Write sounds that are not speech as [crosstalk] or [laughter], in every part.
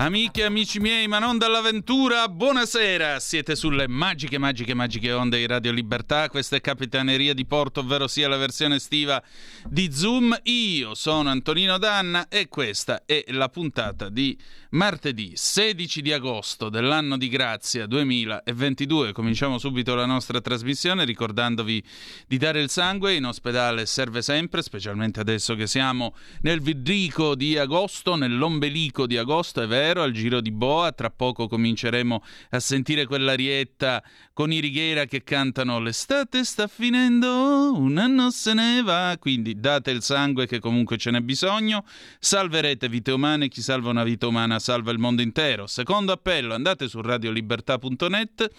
Amiche e amici miei, ma non dall'avventura, buonasera! Siete sulle magiche, magiche, magiche onde di Radio Libertà. Questa è Capitaneria di Porto, ovvero sia la versione estiva di Zoom. Io sono Antonino Danna e questa è la puntata di martedì 16 di agosto dell'anno di grazia 2022. Cominciamo subito la nostra trasmissione ricordandovi di dare il sangue. In ospedale serve sempre, specialmente adesso che siamo nel vidrico di agosto, nell'ombelico di agosto, è vero Zero al giro di Boa. Tra poco cominceremo a sentire quell'arietta con i Righiera che cantano L'estate sta finendo, un anno se ne va. Quindi date il sangue che comunque ce n'è bisogno. Salverete vite umane. Chi salva una vita umana salva il mondo intero. Secondo appello, andate su radiolibertà.net,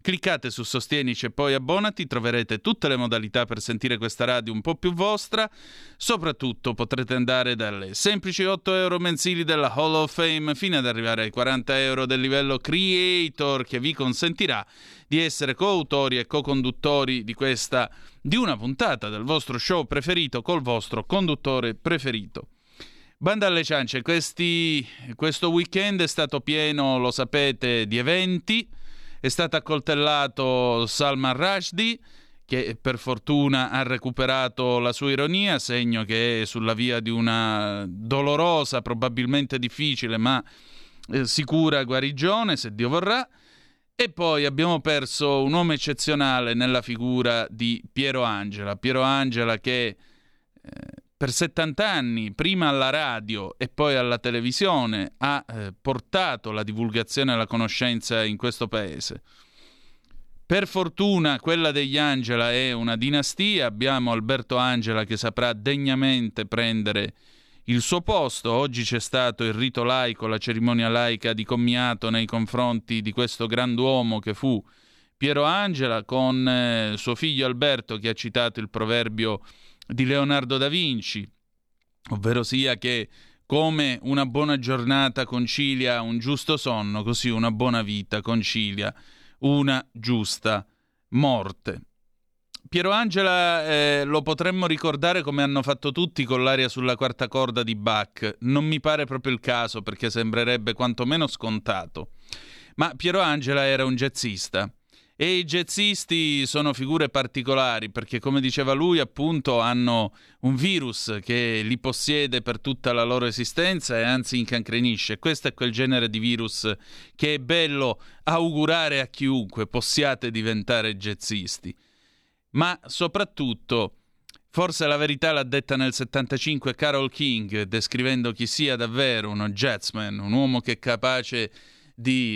cliccate su Sostienici e poi abbonati. Troverete tutte le modalità per sentire questa radio un po' più vostra. Soprattutto potrete andare dalle semplici 8 euro mensili della Hall of Fame fino ad arrivare ai 40 euro del livello Creator che vi consentirà di essere coautori e co-conduttori di questa di una puntata del vostro show preferito col vostro conduttore preferito. Banda alle ciance, questi, questo weekend è stato pieno, lo sapete, di eventi. È stato accoltellato Salman Rushdie, che per fortuna ha recuperato la sua ironia, segno che è sulla via di una dolorosa, probabilmente difficile, ma eh, sicura guarigione, se Dio vorrà. E poi abbiamo perso un uomo eccezionale nella figura di Piero Angela. Piero Angela che eh, per 70 anni, prima alla radio e poi alla televisione, ha eh, portato la divulgazione e la conoscenza in questo paese. Per fortuna quella degli Angela è una dinastia, abbiamo Alberto Angela che saprà degnamente prendere il suo posto. Oggi c'è stato il rito laico, la cerimonia laica di commiato nei confronti di questo grand'uomo che fu Piero Angela con eh, suo figlio Alberto che ha citato il proverbio di Leonardo da Vinci, ovvero sia che come una buona giornata concilia un giusto sonno, così una buona vita concilia una giusta morte. Piero Angela eh, lo potremmo ricordare come hanno fatto tutti con l'aria sulla quarta corda di Bach. Non mi pare proprio il caso perché sembrerebbe quantomeno scontato. Ma Piero Angela era un jazzista e i jazzisti sono figure particolari perché, come diceva lui, appunto hanno un virus che li possiede per tutta la loro esistenza e anzi incancrenisce. Questo è quel genere di virus che è bello augurare a chiunque possiate diventare jazzisti. Ma soprattutto, forse la verità l'ha detta nel 75 Carol King, descrivendo chi sia davvero uno jazzman, un uomo che è capace di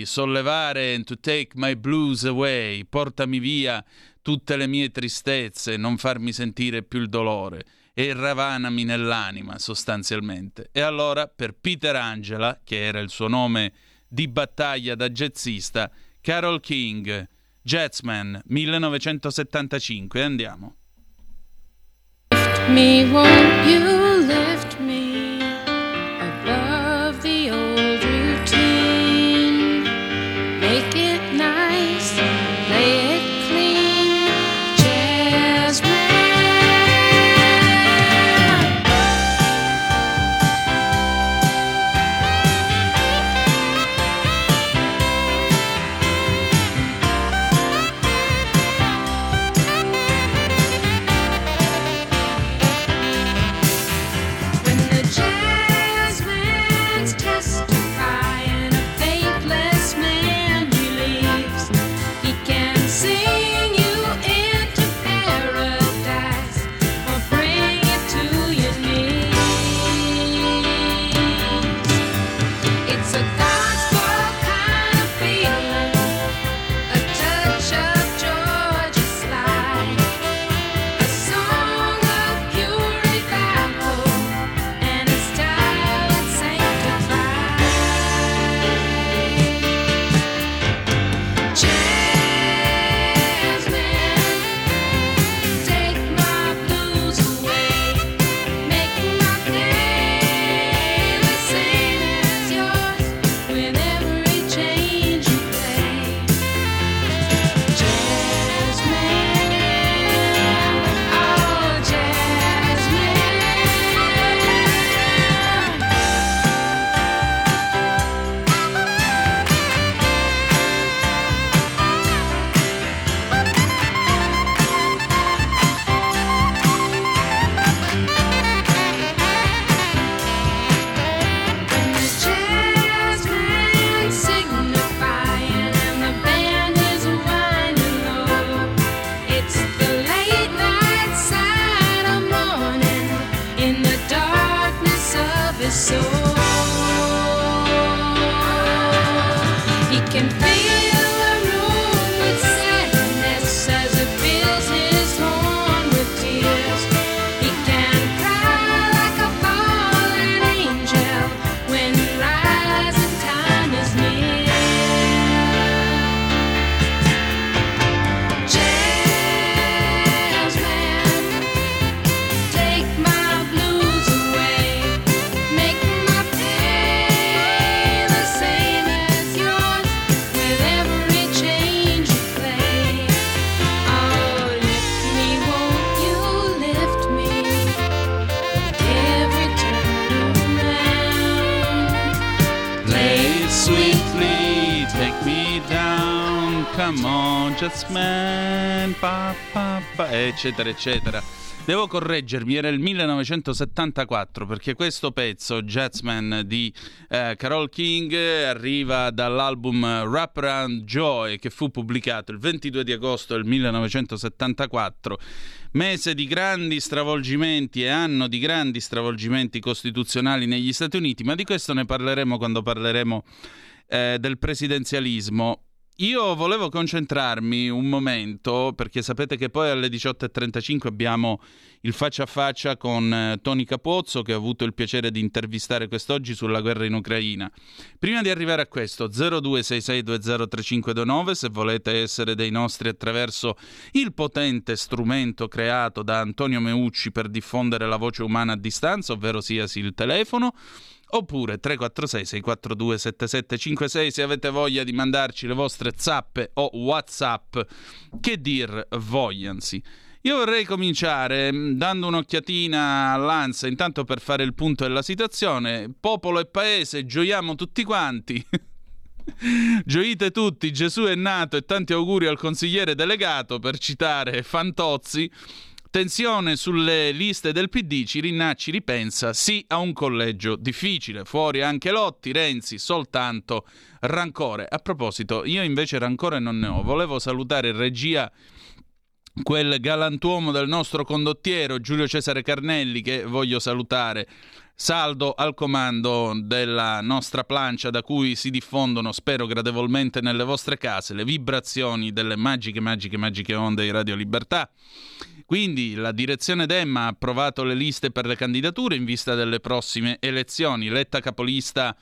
sollevare and to take my blues away, portami via tutte le mie tristezze, non farmi sentire più il dolore e ravanami nell'anima sostanzialmente. E allora per Peter Angela, che era il suo nome di battaglia da jazzista, Carol King, Jazzman 1975, andiamo. Me, won't you eccetera, eccetera. Devo correggermi, era il 1974 perché questo pezzo, Jazzman di eh, Carol King, arriva dall'album Wrap Around Joy che fu pubblicato il 22 di agosto del 1974 mese di grandi stravolgimenti e anno di grandi stravolgimenti costituzionali negli Stati Uniti, ma di questo ne parleremo quando parleremo eh, del presidenzialismo. Io volevo concentrarmi un momento, perché sapete che poi alle 18.35 abbiamo il faccia a faccia con eh, Tony Capozzo, che ho avuto il piacere di intervistare quest'oggi sulla guerra in Ucraina. Prima di arrivare a questo, 0266203529, se volete essere dei nostri attraverso il potente strumento creato da Antonio Meucci per diffondere la voce umana a distanza, ovvero sia il telefono oppure 346 642 7756 se avete voglia di mandarci le vostre zappe o whatsapp che dir vogliansi io vorrei cominciare mm, dando un'occhiatina all'Ansa, intanto per fare il punto della situazione. Popolo e paese, gioiamo tutti quanti. [laughs] Gioite tutti, Gesù è nato e tanti auguri al consigliere delegato, per citare Fantozzi. Tensione sulle liste del PD, Cirinnacci ripensa sì a un collegio difficile, fuori anche Lotti, Renzi, soltanto rancore. A proposito, io invece rancore non ne ho, volevo salutare in regia quel galantuomo del nostro condottiero Giulio Cesare Carnelli che voglio salutare saldo al comando della nostra plancia da cui si diffondono, spero gradevolmente nelle vostre case, le vibrazioni delle magiche, magiche, magiche onde di Radio Libertà. Quindi la direzione Demma ha approvato le liste per le candidature in vista delle prossime elezioni. Letta capolista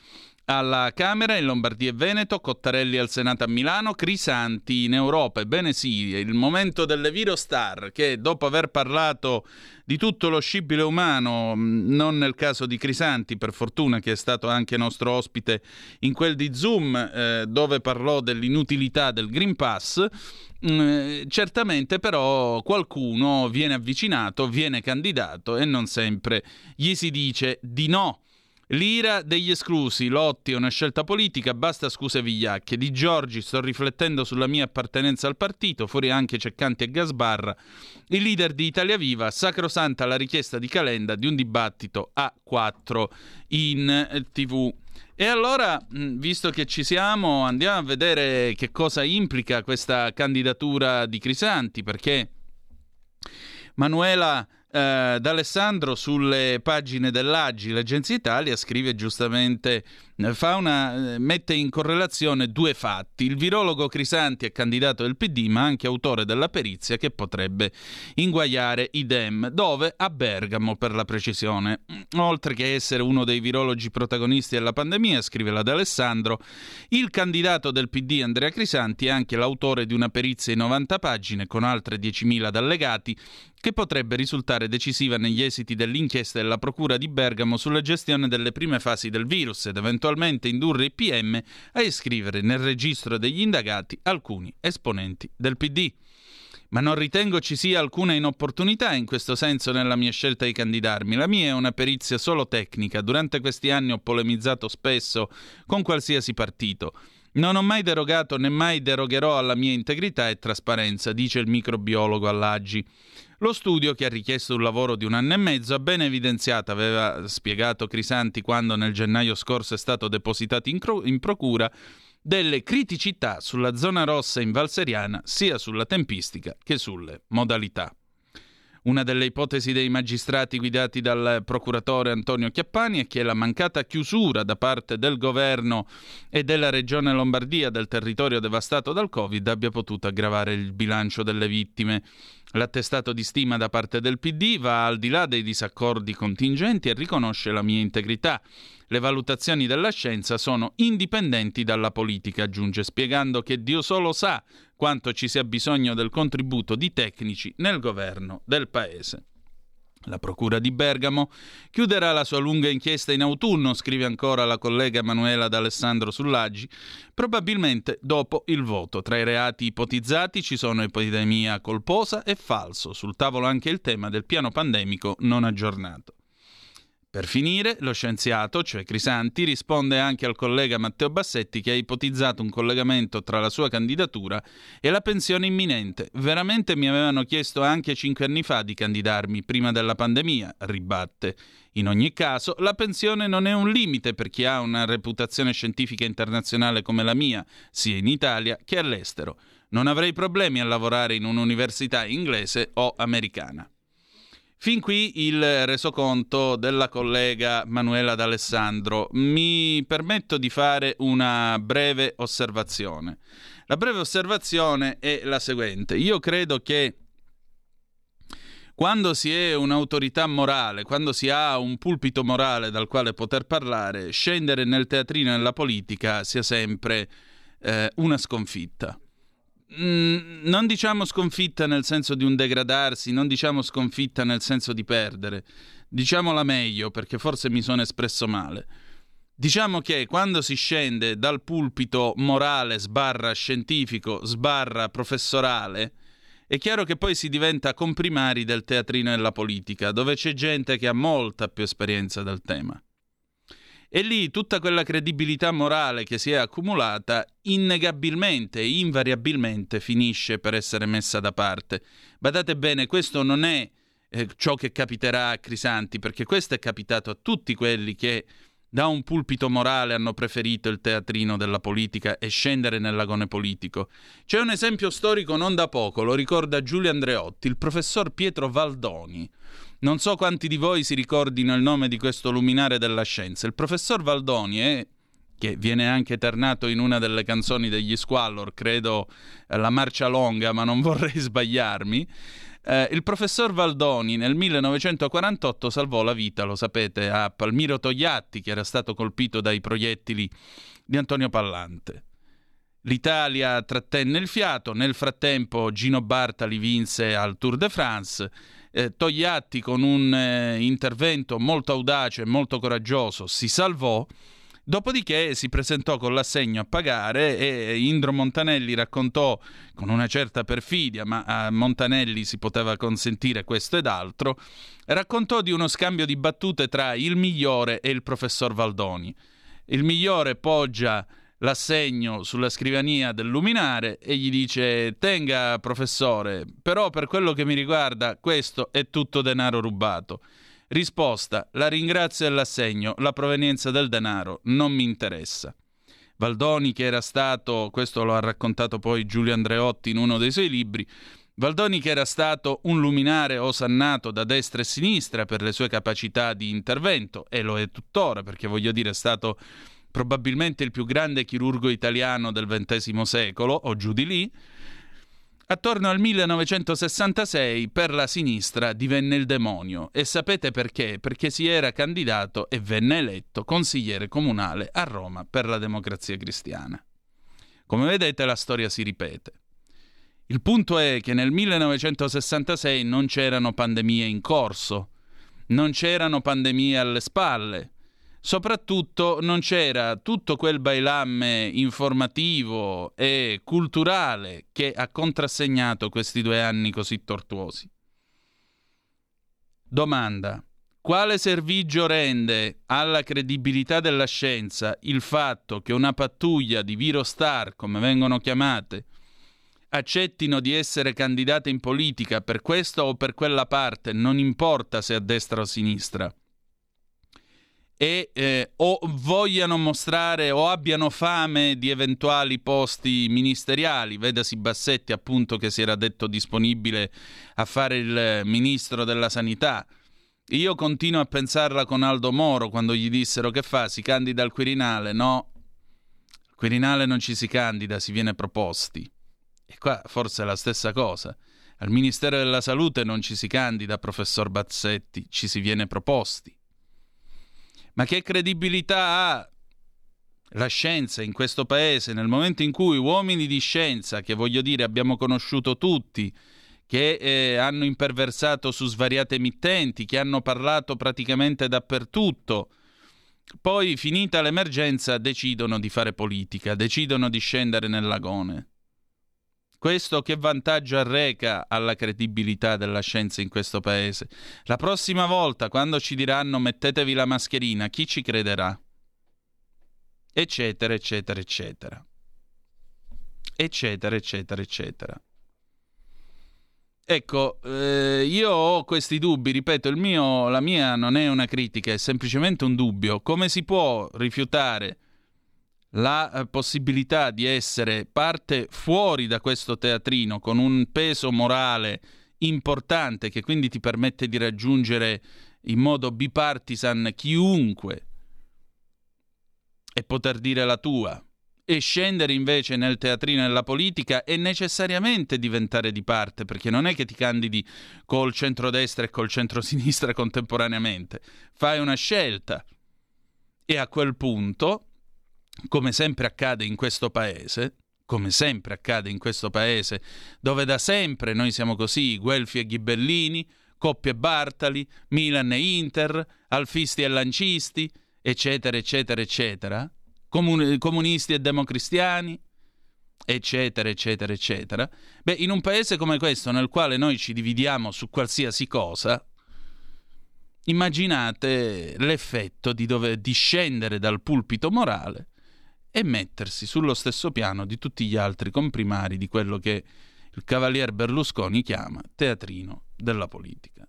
alla Camera in Lombardia e Veneto, Cottarelli al Senato a Milano, Crisanti in Europa. Ebbene sì, è il momento delle Virostar che dopo aver parlato di tutto lo scibile umano, mm, non nel caso di Crisanti, per fortuna che è stato anche nostro ospite in quel di Zoom, eh, dove parlò dell'inutilità del Green Pass, mm, certamente però qualcuno viene avvicinato, viene candidato e non sempre gli si dice di no. L'ira degli esclusi, Lotti è una scelta politica, basta scuse vigliacche. Di Giorgi sto riflettendo sulla mia appartenenza al partito, fuori anche Ceccanti e Gasbarra. Il leader di Italia Viva, sacrosanta la richiesta di Calenda di un dibattito a 4 in tv. E allora, visto che ci siamo, andiamo a vedere che cosa implica questa candidatura di Crisanti, perché Manuela eh, D'Alessandro sulle pagine dell'Agi, l'Agenzia Italia scrive giustamente una, mette in correlazione due fatti. Il virologo Crisanti è candidato del PD, ma anche autore della perizia che potrebbe inguaiare i Dem, dove? A Bergamo, per la precisione. Oltre che essere uno dei virologi protagonisti della pandemia, scrive la D'Alessandro, il candidato del PD Andrea Crisanti è anche l'autore di una perizia in 90 pagine con altre 10.000 allegati che potrebbe risultare decisiva negli esiti dell'inchiesta della Procura di Bergamo sulla gestione delle prime fasi del virus ed eventualmente eventualmente indurre i PM a iscrivere nel registro degli indagati alcuni esponenti del PD. Ma non ritengo ci sia alcuna inopportunità in questo senso nella mia scelta di candidarmi. La mia è una perizia solo tecnica. Durante questi anni ho polemizzato spesso con qualsiasi partito. Non ho mai derogato né mai derogherò alla mia integrità e trasparenza, dice il microbiologo all'Aggi. Lo studio, che ha richiesto un lavoro di un anno e mezzo, ha ben evidenziato, aveva spiegato Crisanti quando nel gennaio scorso è stato depositato in, cro- in procura, delle criticità sulla zona rossa in Valseriana, sia sulla tempistica che sulle modalità. Una delle ipotesi dei magistrati guidati dal procuratore Antonio Chiappani è che la mancata chiusura da parte del governo e della regione Lombardia del territorio devastato dal Covid abbia potuto aggravare il bilancio delle vittime. L'attestato di stima da parte del PD va al di là dei disaccordi contingenti e riconosce la mia integrità. Le valutazioni della scienza sono indipendenti dalla politica, aggiunge, spiegando che Dio solo sa quanto ci sia bisogno del contributo di tecnici nel governo del Paese. La Procura di Bergamo chiuderà la sua lunga inchiesta in autunno, scrive ancora la collega Emanuela D'Alessandro Sullaggi, probabilmente dopo il voto. Tra i reati ipotizzati ci sono epidemia colposa e falso, sul tavolo anche il tema del piano pandemico non aggiornato. Per finire, lo scienziato, cioè Crisanti, risponde anche al collega Matteo Bassetti che ha ipotizzato un collegamento tra la sua candidatura e la pensione imminente. Veramente mi avevano chiesto anche cinque anni fa di candidarmi, prima della pandemia, ribatte. In ogni caso, la pensione non è un limite per chi ha una reputazione scientifica internazionale come la mia, sia in Italia che all'estero. Non avrei problemi a lavorare in un'università inglese o americana. Fin qui il resoconto della collega Manuela D'Alessandro. Mi permetto di fare una breve osservazione. La breve osservazione è la seguente. Io credo che quando si è un'autorità morale, quando si ha un pulpito morale dal quale poter parlare, scendere nel teatrino e nella politica sia sempre eh, una sconfitta. Mm, non diciamo sconfitta nel senso di un degradarsi, non diciamo sconfitta nel senso di perdere, diciamola meglio perché forse mi sono espresso male. Diciamo che quando si scende dal pulpito morale sbarra scientifico sbarra professorale, è chiaro che poi si diventa comprimari del teatrino e della politica, dove c'è gente che ha molta più esperienza del tema. E lì tutta quella credibilità morale che si è accumulata innegabilmente invariabilmente finisce per essere messa da parte. Badate bene, questo non è eh, ciò che capiterà a Crisanti, perché questo è capitato a tutti quelli che da un pulpito morale hanno preferito il teatrino della politica e scendere nell'agone politico. C'è un esempio storico non da poco, lo ricorda Giulio Andreotti, il professor Pietro Valdoni. Non so quanti di voi si ricordino il nome di questo luminare della scienza. Il professor Valdoni è che viene anche eternato in una delle canzoni degli Squallor, credo eh, la marcia longa, ma non [laughs] vorrei sbagliarmi. Eh, il professor Valdoni nel 1948 salvò la vita, lo sapete, a Palmiro Togliatti, che era stato colpito dai proiettili di Antonio Pallante. L'Italia trattenne il fiato, nel frattempo Gino Bartali vinse al Tour de France eh, Togliatti con un eh, intervento molto audace e molto coraggioso si salvò, dopodiché si presentò con l'assegno a pagare e Indro Montanelli raccontò con una certa perfidia, ma a Montanelli si poteva consentire questo ed altro, raccontò di uno scambio di battute tra il migliore e il professor Valdoni. Il migliore poggia l'assegno sulla scrivania del luminare e gli dice tenga professore, però per quello che mi riguarda questo è tutto denaro rubato. Risposta, la ringrazio dell'assegno, la provenienza del denaro non mi interessa. Valdoni che era stato, questo lo ha raccontato poi Giulio Andreotti in uno dei suoi libri, Valdoni che era stato un luminare osannato da destra e sinistra per le sue capacità di intervento e lo è tuttora perché voglio dire è stato probabilmente il più grande chirurgo italiano del XX secolo, o giù di lì, attorno al 1966 per la sinistra divenne il demonio. E sapete perché? Perché si era candidato e venne eletto consigliere comunale a Roma per la democrazia cristiana. Come vedete la storia si ripete. Il punto è che nel 1966 non c'erano pandemie in corso, non c'erano pandemie alle spalle, soprattutto non c'era tutto quel bailamme informativo e culturale che ha contrassegnato questi due anni così tortuosi. Domanda. Quale servigio rende alla credibilità della scienza il fatto che una pattuglia di virostar, come vengono chiamate, accettino di essere candidate in politica per questa o per quella parte, non importa se a destra o a sinistra, e eh, o vogliano mostrare o abbiano fame di eventuali posti ministeriali. Vedasi Bassetti, appunto, che si era detto disponibile a fare il ministro della sanità. Io continuo a pensarla con Aldo Moro quando gli dissero che fa, si candida al Quirinale. No, al Quirinale non ci si candida, si viene proposti. E qua forse è la stessa cosa. Al Ministero della Salute non ci si candida, professor Bassetti, ci si viene proposti. Ma che credibilità ha la scienza in questo paese nel momento in cui uomini di scienza, che voglio dire abbiamo conosciuto tutti, che eh, hanno imperversato su svariate emittenti, che hanno parlato praticamente dappertutto, poi finita l'emergenza decidono di fare politica, decidono di scendere nel lagone. Questo che vantaggio arreca alla credibilità della scienza in questo paese? La prossima volta, quando ci diranno mettetevi la mascherina, chi ci crederà? Eccetera, eccetera, eccetera. Eccetera, eccetera, eccetera. Ecco, eh, io ho questi dubbi, ripeto, mio, la mia non è una critica, è semplicemente un dubbio. Come si può rifiutare la eh, possibilità di essere parte fuori da questo teatrino con un peso morale importante che quindi ti permette di raggiungere in modo bipartisan chiunque e poter dire la tua? e scendere invece nel teatrino della politica e necessariamente diventare di parte, perché non è che ti candidi col centrodestra e col centrosinistra [laughs] contemporaneamente, fai una scelta e a quel punto, come sempre accade in questo paese, come sempre accade in questo paese, dove da sempre noi siamo così, Guelfi e Ghibellini, Coppie e Bartali, Milan e Inter, Alfisti e Lancisti, eccetera, eccetera, eccetera, comun- comunisti e democristiani, eccetera, eccetera, eccetera. Beh, in un paese come questo, nel quale noi ci dividiamo su qualsiasi cosa, immaginate l'effetto di dover discendere dal pulpito morale e mettersi sullo stesso piano di tutti gli altri comprimari di quello che il cavalier Berlusconi chiama teatrino della politica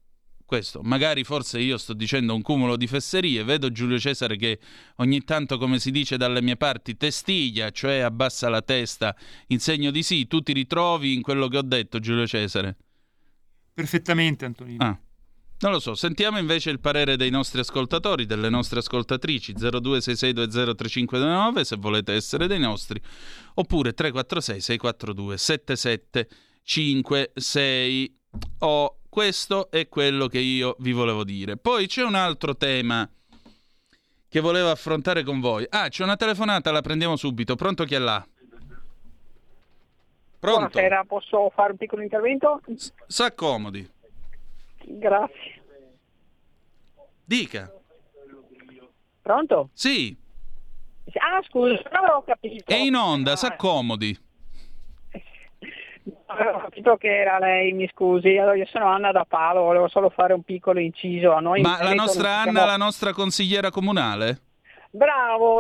questo. Magari forse io sto dicendo un cumulo di fesserie, vedo Giulio Cesare che ogni tanto, come si dice dalle mie parti, testiglia, cioè abbassa la testa in segno di sì, tu ti ritrovi in quello che ho detto Giulio Cesare. Perfettamente Antonino. Ah. Non lo so, sentiamo invece il parere dei nostri ascoltatori, delle nostre ascoltatrici 0266203529 se volete essere dei nostri, oppure 346 642 7756 o questo è quello che io vi volevo dire. Poi c'è un altro tema che volevo affrontare con voi. Ah, c'è una telefonata, la prendiamo subito. Pronto chi è là? Pronto? Buonasera, posso fare un piccolo intervento? S'accomodi. Grazie. Dica. Pronto? Sì. Ah, scusa, non avevo capito. È in onda, s'accomodi. Avevo capito che era lei, mi scusi. Allora, io sono Anna da Palo, volevo solo fare un piccolo inciso. A noi Ma la nostra Anna siamo... la nostra consigliera comunale? Bravo,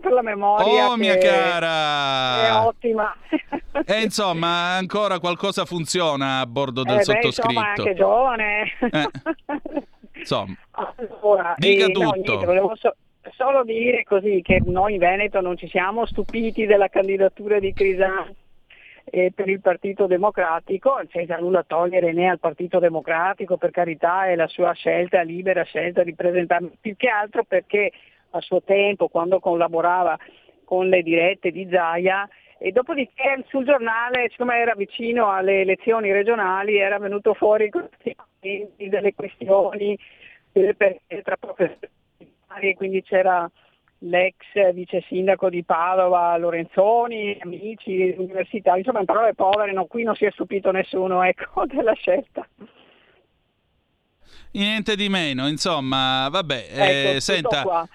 per la memoria. Oh, mia cara! È ottima. [laughs] E insomma, ancora qualcosa funziona a bordo del eh sottoscritto. Beh, insomma, anche giovane. Eh. [laughs] Insomma, allora, dica eh, tutto. No, niente, volevo so- solo dire così che noi in Veneto non ci siamo stupiti della candidatura di Crisanti eh, per il Partito Democratico, senza nulla togliere né al Partito Democratico, per carità è la sua scelta, libera scelta di presentarmi, più che altro perché a suo tempo, quando collaborava con le dirette di Zaia, e dopodiché sul giornale, siccome era vicino alle elezioni regionali, era venuto fuori delle questioni delle tra professori, quindi c'era l'ex vice sindaco di Padova Lorenzoni, amici, università, insomma in parole povere, no, qui non si è stupito nessuno ecco, [laughs] della scelta. Niente di meno, insomma, vabbè, ecco, eh, senta, qua.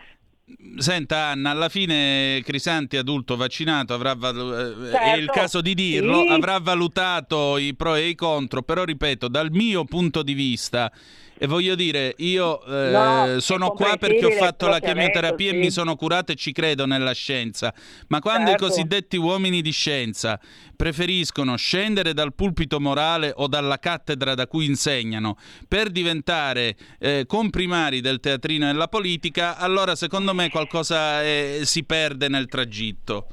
Senta Anna, alla fine Crisanti adulto vaccinato avrà valu- certo, è il certo, caso di dirlo, sì. avrà valutato i pro e i contro, però ripeto, dal mio punto di vista e voglio dire, io eh, no, sono qua perché ho fatto la chemioterapia detto, e mi sono curato e ci credo nella scienza. Ma quando certo. i cosiddetti uomini di scienza preferiscono scendere dal pulpito morale o dalla cattedra da cui insegnano per diventare eh, comprimari del teatrino e della politica, allora secondo me qualcosa eh, si perde nel tragitto.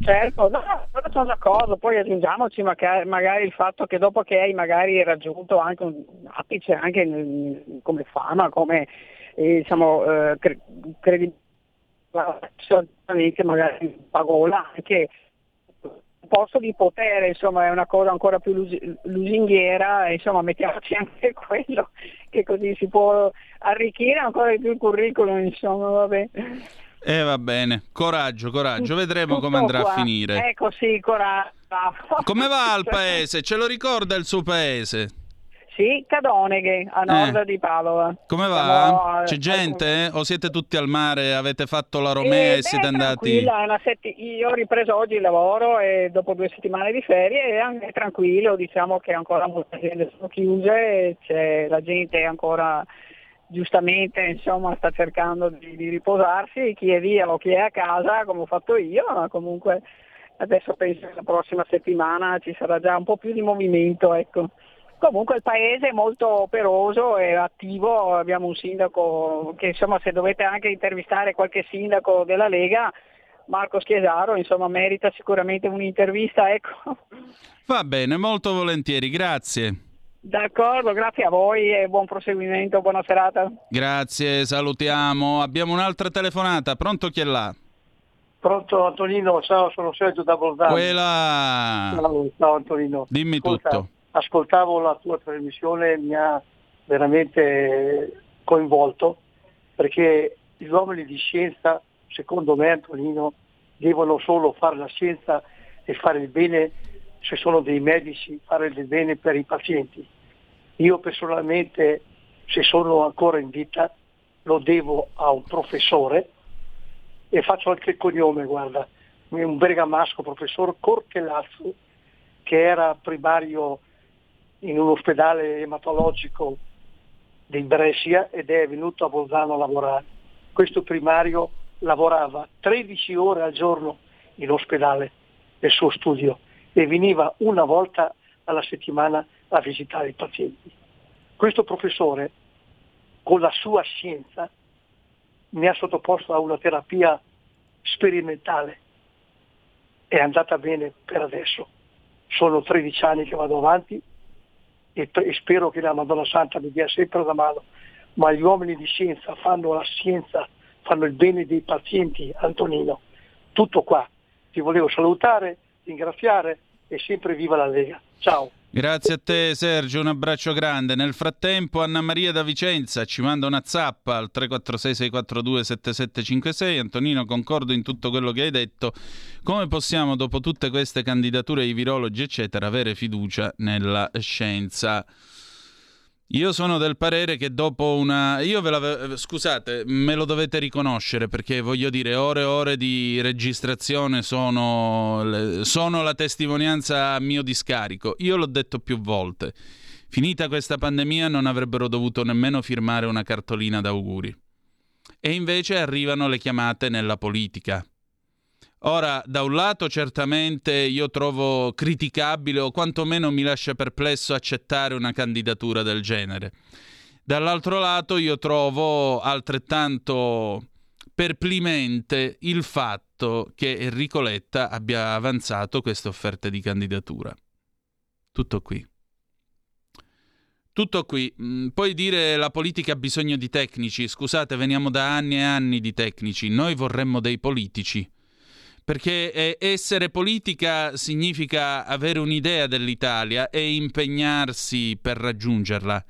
Certo, no, sono d'accordo, poi aggiungiamoci magari il fatto che dopo che hai raggiunto anche un apice anche come fama, come eh, diciamo, eh, cre- credibilità, magari pagola anche un posto di potere, insomma è una cosa ancora più lus- lusinghiera, insomma mettiamoci anche [laughs] quello, che così si può arricchire ancora di più il curriculum, insomma, vabbè. Eh va bene, coraggio, coraggio, vedremo Tutto come andrà qua. a finire. Ecco sì, coraggio. [laughs] Come va al paese? Ce lo ricorda il suo paese? Sì, Cadoneghe, a nord eh. di Padova. Come va? C'è gente? O siete tutti al mare? Avete fatto la Romea eh, e siete andati... Setti... Io ho ripreso oggi il lavoro e dopo due settimane di ferie è tranquillo, diciamo che ancora molte aziende sono chiuse, c'è la gente ancora giustamente insomma, sta cercando di, di riposarsi, chi è via o chi è a casa come ho fatto io, ma comunque adesso penso che la prossima settimana ci sarà già un po' più di movimento. Ecco. Comunque il paese è molto operoso e attivo, abbiamo un sindaco che insomma se dovete anche intervistare qualche sindaco della Lega, Marco Schiesaro, insomma merita sicuramente un'intervista. Ecco. Va bene, molto volentieri, grazie. D'accordo, grazie a voi e buon proseguimento, buona serata. Grazie, salutiamo. Abbiamo un'altra telefonata, pronto chi è là? Pronto Antonino, ciao, sono Sergio da Bolzano. Quella... Ciao, ciao Antonino. Dimmi Ascolta, tutto ascoltavo la tua trasmissione e mi ha veramente coinvolto perché gli uomini di scienza, secondo me Antonino, devono solo fare la scienza e fare il bene, se sono dei medici, fare il bene per i pazienti. Io personalmente, se sono ancora in vita, lo devo a un professore e faccio anche il cognome, guarda, un bergamasco professor Cortelazzo, che era primario in un ospedale ematologico di Brescia ed è venuto a Bolzano a lavorare. Questo primario lavorava 13 ore al giorno in ospedale nel suo studio e veniva una volta alla settimana a visitare i pazienti. Questo professore, con la sua scienza, mi ha sottoposto a una terapia sperimentale. È andata bene per adesso. Sono 13 anni che vado avanti e, e spero che la Madonna Santa mi dia sempre la mano, ma gli uomini di scienza fanno la scienza, fanno il bene dei pazienti, Antonino. Tutto qua. Ti volevo salutare, ringraziare e sempre viva la Lega. Ciao. Grazie a te Sergio, un abbraccio grande. Nel frattempo Anna Maria da Vicenza ci manda una zappa al 346-642-7756. Antonino, concordo in tutto quello che hai detto. Come possiamo, dopo tutte queste candidature ai virologi, eccetera, avere fiducia nella scienza? Io sono del parere che dopo una... Io ve la... Scusate, me lo dovete riconoscere perché voglio dire, ore e ore di registrazione sono, sono la testimonianza a mio discarico. Io l'ho detto più volte. Finita questa pandemia non avrebbero dovuto nemmeno firmare una cartolina d'auguri. E invece arrivano le chiamate nella politica. Ora, da un lato certamente io trovo criticabile o quantomeno mi lascia perplesso accettare una candidatura del genere. Dall'altro lato io trovo altrettanto perplimente il fatto che Enrico Letta abbia avanzato queste offerte di candidatura. Tutto qui. Tutto qui. Mm, puoi dire la politica ha bisogno di tecnici. Scusate, veniamo da anni e anni di tecnici. Noi vorremmo dei politici perché eh, essere politica significa avere un'idea dell'Italia e impegnarsi per raggiungerla.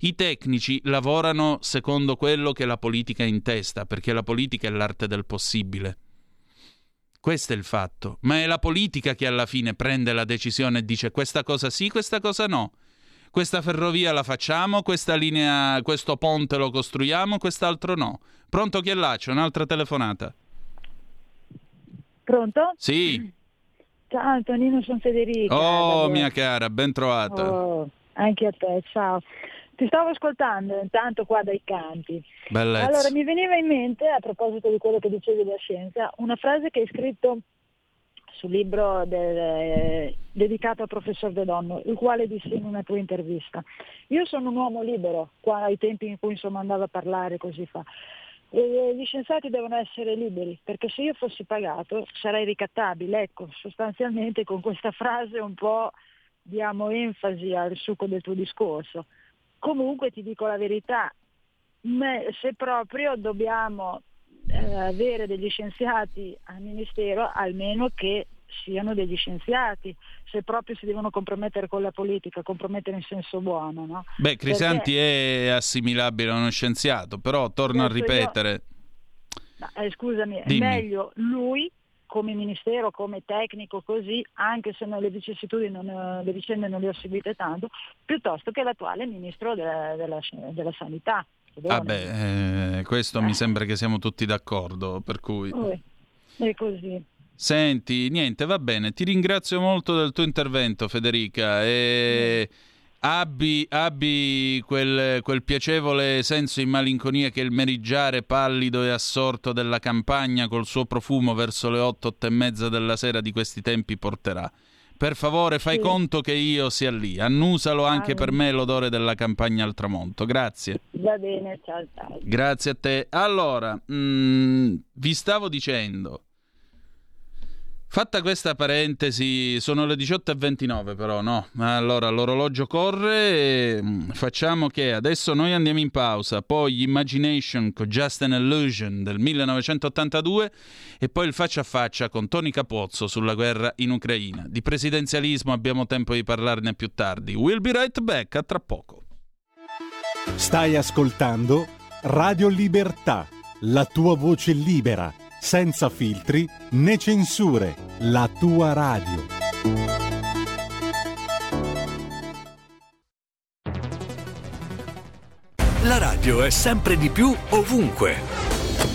I tecnici lavorano secondo quello che la politica ha in testa, perché la politica è l'arte del possibile. Questo è il fatto, ma è la politica che alla fine prende la decisione e dice questa cosa sì, questa cosa no. Questa ferrovia la facciamo, questa linea, questo ponte lo costruiamo, quest'altro no. Pronto chi è là? C'è un'altra telefonata. Pronto? Sì. Ciao Antonino, sono Federica. Oh, mia cara, ben trovata. Oh, anche a te, ciao. Ti stavo ascoltando intanto qua dai campi. Bellezza. Allora, mi veniva in mente, a proposito di quello che dicevi della scienza, una frase che hai scritto sul libro del, eh, dedicato al professor De Donno, il quale disse in una tua intervista. Io sono un uomo libero, qua ai tempi in cui insomma andavo a parlare così fa. Gli scienziati devono essere liberi, perché se io fossi pagato sarei ricattabile. Ecco, sostanzialmente con questa frase un po' diamo enfasi al succo del tuo discorso. Comunque ti dico la verità, se proprio dobbiamo eh, avere degli scienziati al Ministero, almeno che siano degli scienziati, se proprio si devono compromettere con la politica, compromettere in senso buono. No? Beh, Crisanti Perché... è assimilabile a uno scienziato, però torno a ripetere. Io... Eh, scusami, Dimmi. è meglio lui come ministero, come tecnico, così, anche se le vicissitudini, non, le vicende non le ho seguite tanto, piuttosto che l'attuale ministro della, della, della sanità. Ah beh, eh, questo eh. mi sembra che siamo tutti d'accordo, per cui... È così. Senti, niente, va bene, ti ringrazio molto del tuo intervento Federica e abbi, abbi quel, quel, piacevole senso di malinconia che il merigiare pallido e assorto della campagna col suo profumo verso le otto, otto e mezza della sera di questi tempi porterà. Per favore fai sì. conto che io sia lì, annusalo anche ah, per me l'odore della campagna al tramonto, grazie. Va bene, ciao ciao. Grazie a te. Allora, mh, mm, vi stavo dicendo Fatta questa parentesi, sono le 18.29 però, no? Allora l'orologio corre, e mm, facciamo che adesso noi andiamo in pausa, poi Imagination con Just an Illusion del 1982 e poi il faccia a faccia con Tony Capozzo sulla guerra in Ucraina. Di presidenzialismo abbiamo tempo di parlarne più tardi. We'll be right back, a tra poco. Stai ascoltando Radio Libertà, la tua voce libera senza filtri né censure, la tua radio. La radio è sempre di più ovunque.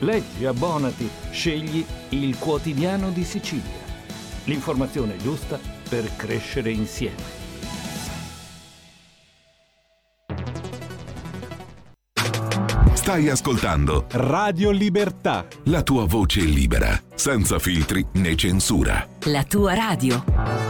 Leggi, abbonati, scegli il quotidiano di Sicilia. L'informazione giusta per crescere insieme. Stai ascoltando Radio Libertà. La tua voce libera, senza filtri né censura. La tua radio.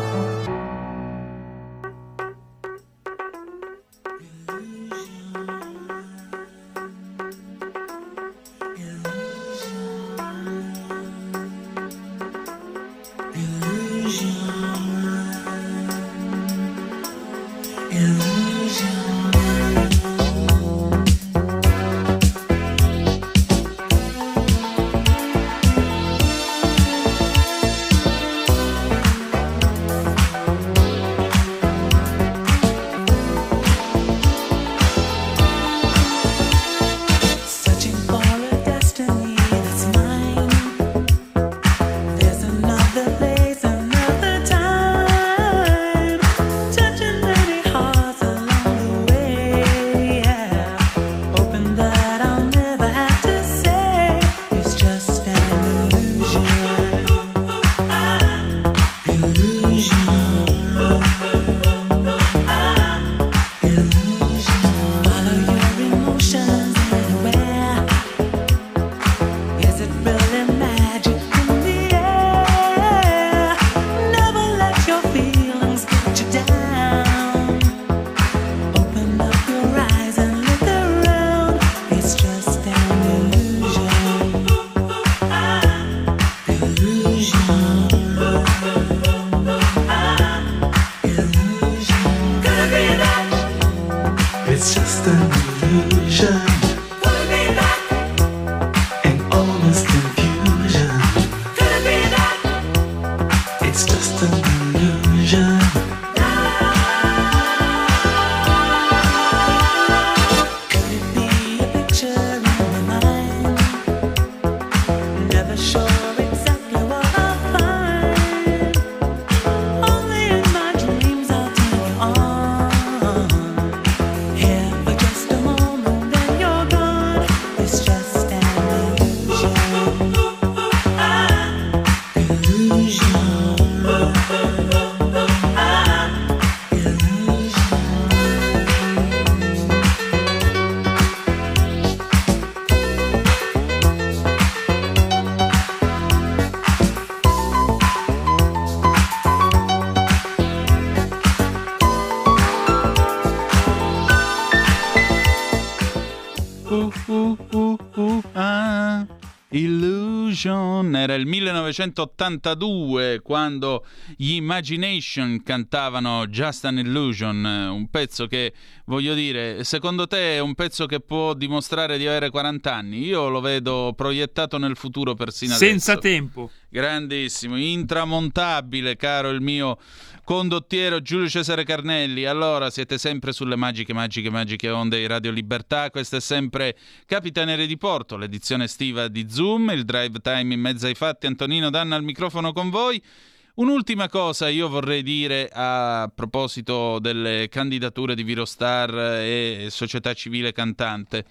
Era il 1982 quando gli Imagination cantavano Just an Illusion, un pezzo che, voglio dire, secondo te è un pezzo che può dimostrare di avere 40 anni? Io lo vedo proiettato nel futuro persino Senza adesso. tempo. Grandissimo, intramontabile, caro il mio condottiero Giulio Cesare Carnelli. Allora, siete sempre sulle magiche, magiche, magiche onde di Radio Libertà. Questo è sempre Capitaneria di Porto, l'edizione estiva di Zoom, il drive time in mezzo ai fatti. Antonino Danna al microfono con voi. Un'ultima cosa io vorrei dire a proposito delle candidature di Virostar e Società Civile Cantante.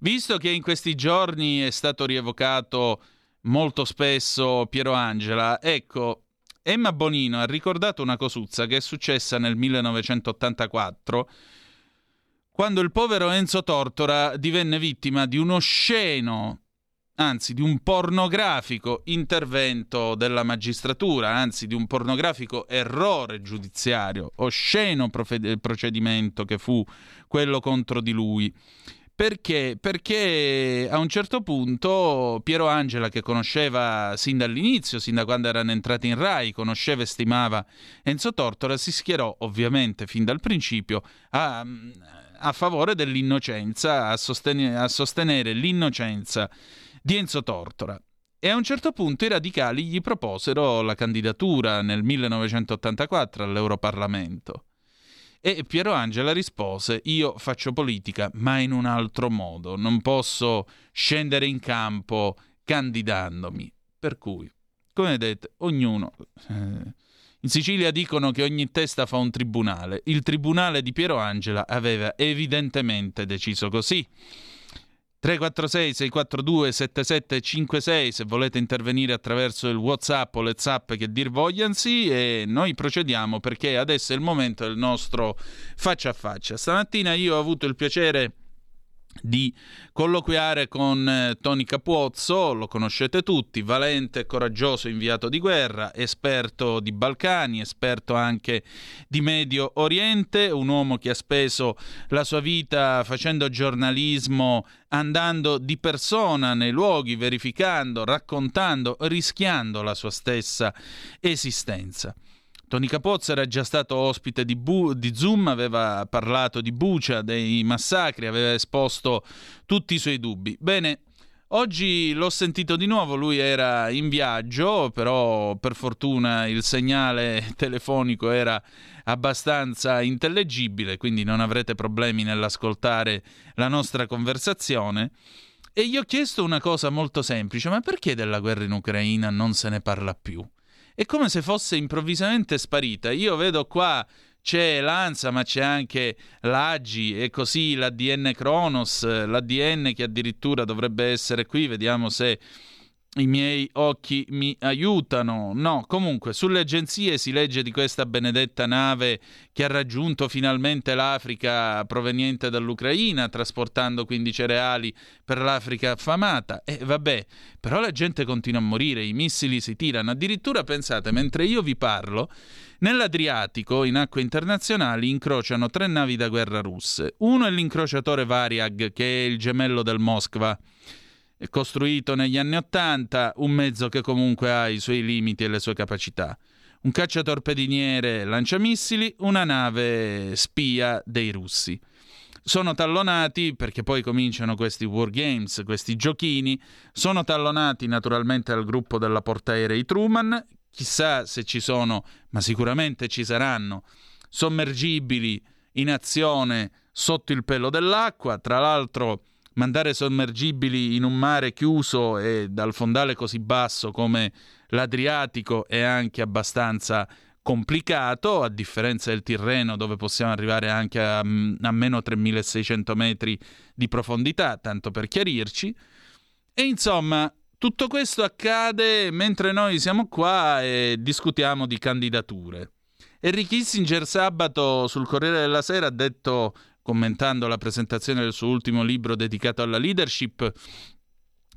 Visto che in questi giorni è stato rievocato molto spesso Piero Angela, ecco, Emma Bonino ha ricordato una cosuzza che è successa nel 1984 quando il povero Enzo Tortora divenne vittima di uno sceno, anzi di un pornografico intervento della magistratura, anzi di un pornografico errore giudiziario, osceno procedimento che fu quello contro di lui. Perché? Perché a un certo punto Piero Angela, che conosceva sin dall'inizio, sin da quando erano entrati in Rai, conosceva e stimava Enzo Tortora, si schierò ovviamente fin dal principio a, a favore dell'innocenza, a, sostenere, a sostenere l'innocenza di Enzo Tortora. E a un certo punto i radicali gli proposero la candidatura nel 1984 all'Europarlamento. E Piero Angela rispose: Io faccio politica, ma in un altro modo. Non posso scendere in campo candidandomi. Per cui, come vedete, ognuno. Eh, in Sicilia dicono che ogni testa fa un tribunale. Il tribunale di Piero Angela aveva evidentemente deciso così. 346 642 7756 se volete intervenire attraverso il whatsapp o le zap che dir vogliansi e noi procediamo perché adesso è il momento del nostro faccia a faccia. Stamattina io ho avuto il piacere di colloquiare con eh, Tony Capuozzo, lo conoscete tutti, valente e coraggioso inviato di guerra, esperto di Balcani, esperto anche di Medio Oriente, un uomo che ha speso la sua vita facendo giornalismo, andando di persona nei luoghi, verificando, raccontando, rischiando la sua stessa esistenza. Tony Capozza era già stato ospite di, Bu- di, Zoom, aveva parlato di Bucia, dei massacri, aveva esposto tutti i suoi dubbi. Bene, oggi l'ho sentito di nuovo, lui era in viaggio, però per fortuna il segnale [laughs] telefonico era abbastanza intellegibile, quindi non avrete problemi nell'ascoltare la nostra conversazione. E gli ho chiesto una cosa molto semplice, ma perché della guerra in Ucraina non se ne parla più? È come se fosse improvvisamente sparita. Io vedo qua c'è l'ANSA, ma c'è anche l'AGI e così l'ADN Kronos, l'ADN che addirittura dovrebbe essere qui, vediamo se i miei occhi mi aiutano. No, comunque sulle agenzie si legge di questa benedetta nave che ha raggiunto finalmente l'Africa proveniente dall'Ucraina, trasportando quindi cereali per l'Africa affamata. E vabbè, però la gente continua a morire, i missili si tirano. Addirittura pensate, mentre io vi parlo, nell'Adriatico, in acque internazionali, incrociano tre navi da guerra russe. Uno è l'incrociatore Variag, che è il gemello del Moskva costruito negli anni Ottanta, un mezzo che comunque ha i suoi limiti e le sue capacità. Un cacciatorpediniere lanciamissili, una nave spia dei russi. Sono tallonati, perché poi cominciano questi wargames, questi giochini, sono tallonati naturalmente al gruppo della portaerei Truman, chissà se ci sono, ma sicuramente ci saranno, sommergibili in azione sotto il pelo dell'acqua, tra l'altro mandare sommergibili in un mare chiuso e dal fondale così basso come l'Adriatico è anche abbastanza complicato, a differenza del Tirreno dove possiamo arrivare anche a, a meno 3600 metri di profondità, tanto per chiarirci. E insomma, tutto questo accade mentre noi siamo qua e discutiamo di candidature. Henry Kissinger sabato sul Corriere della Sera ha detto commentando la presentazione del suo ultimo libro dedicato alla leadership,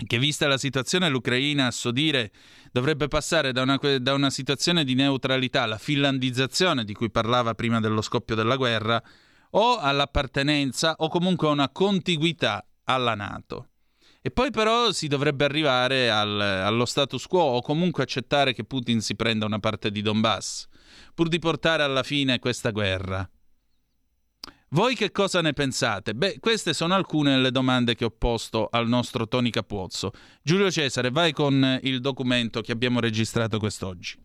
che vista la situazione l'Ucraina, a suo dire, dovrebbe passare da una, da una situazione di neutralità, la finlandizzazione di cui parlava prima dello scoppio della guerra, o all'appartenenza o comunque a una contiguità alla Nato. E poi però si dovrebbe arrivare al, allo status quo o comunque accettare che Putin si prenda una parte di Donbass, pur di portare alla fine questa guerra. Voi che cosa ne pensate? Beh, queste sono alcune delle domande che ho posto al nostro Tony Capuozzo. Giulio Cesare, vai con il documento che abbiamo registrato quest'oggi.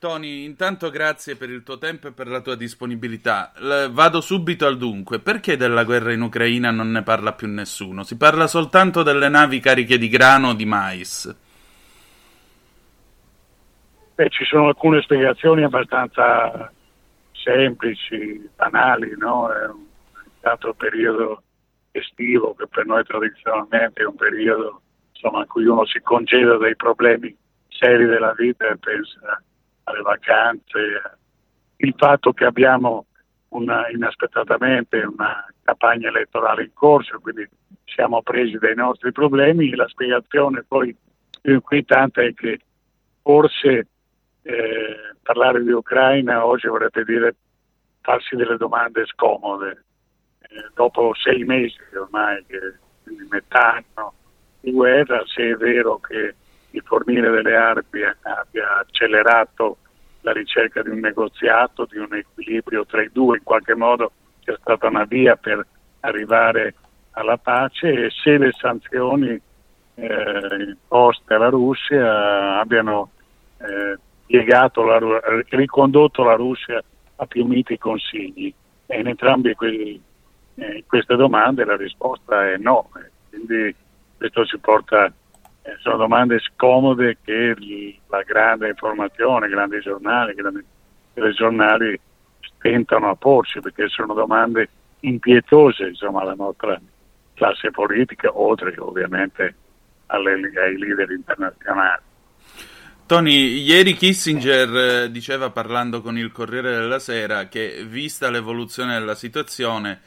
Tony, intanto grazie per il tuo tempo e per la tua disponibilità. L- vado subito al dunque. Perché della guerra in Ucraina non ne parla più nessuno? Si parla soltanto delle navi cariche di grano o di mais. Beh, ci sono alcune spiegazioni abbastanza semplici, banali, no? È un altro periodo estivo che per noi tradizionalmente è un periodo insomma, in cui uno si congeda dai problemi seri della vita e pensa alle vacanze, il fatto che abbiamo una, inaspettatamente una campagna elettorale in corso, quindi siamo presi dai nostri problemi. La spiegazione poi più inquietante è che forse eh, parlare di Ucraina oggi vorrebbe dire farsi delle domande scomode. Eh, dopo sei mesi ormai, che, quindi metà anno di guerra, se è vero che il fornire delle armi abbia accelerato la ricerca di un negoziato, di un equilibrio tra i due, in qualche modo c'è stata una via per arrivare alla pace e se le sanzioni eh, imposte alla Russia abbiano eh, la, ricondotto la Russia a più miti consigli. E in entrambe eh, queste domande la risposta è no, quindi questo ci porta eh, sono domande scomode che la grande informazione, i grandi giornali, i grandi telegiornali tentano a porci perché sono domande impietose insomma, alla nostra classe politica, oltre che ovviamente alle, ai leader internazionali. Tony, ieri Kissinger eh, diceva parlando con il Corriere della Sera che vista l'evoluzione della situazione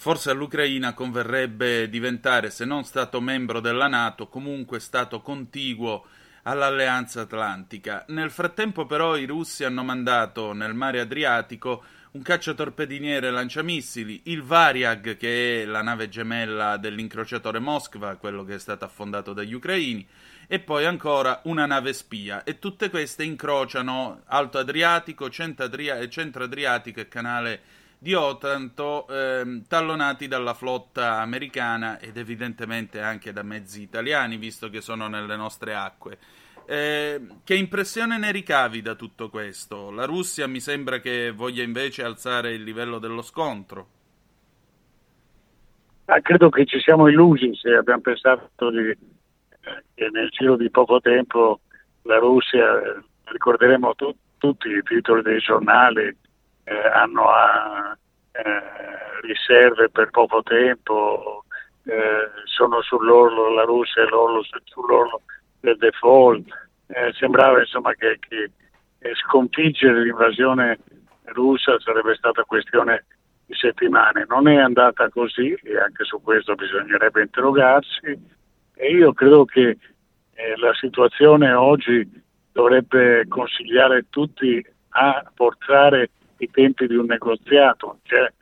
Forse all'Ucraina converrebbe diventare, se non Stato membro della Nato, comunque Stato contiguo all'Alleanza Atlantica. Nel frattempo però i russi hanno mandato nel mare Adriatico un cacciatorpediniere lanciamissili, il Variag, che è la nave gemella dell'incrociatore Moskva, quello che è stato affondato dagli ucraini, e poi ancora una nave spia. E tutte queste incrociano Alto Adriatico, Centro Adriatico e Canale di Otranto ehm, tallonati dalla flotta americana ed evidentemente anche da mezzi italiani visto che sono nelle nostre acque. Eh, che impressione ne ricavi da tutto questo? La Russia mi sembra che voglia invece alzare il livello dello scontro. Ah, credo che ci siamo illusi se abbiamo pensato di, che nel giro di poco tempo la Russia, ricorderemo tu, tutti i titoli dei giornali, eh, hanno a, eh, riserve per poco tempo, eh, sono sull'orlo, la Russia è sull'orlo del default. Eh, sembrava insomma che, che sconfiggere l'invasione russa sarebbe stata questione di settimane. Non è andata così e anche su questo bisognerebbe interrogarsi e io credo che eh, la situazione oggi dovrebbe consigliare tutti a portare i tempi di un negoziato, cioè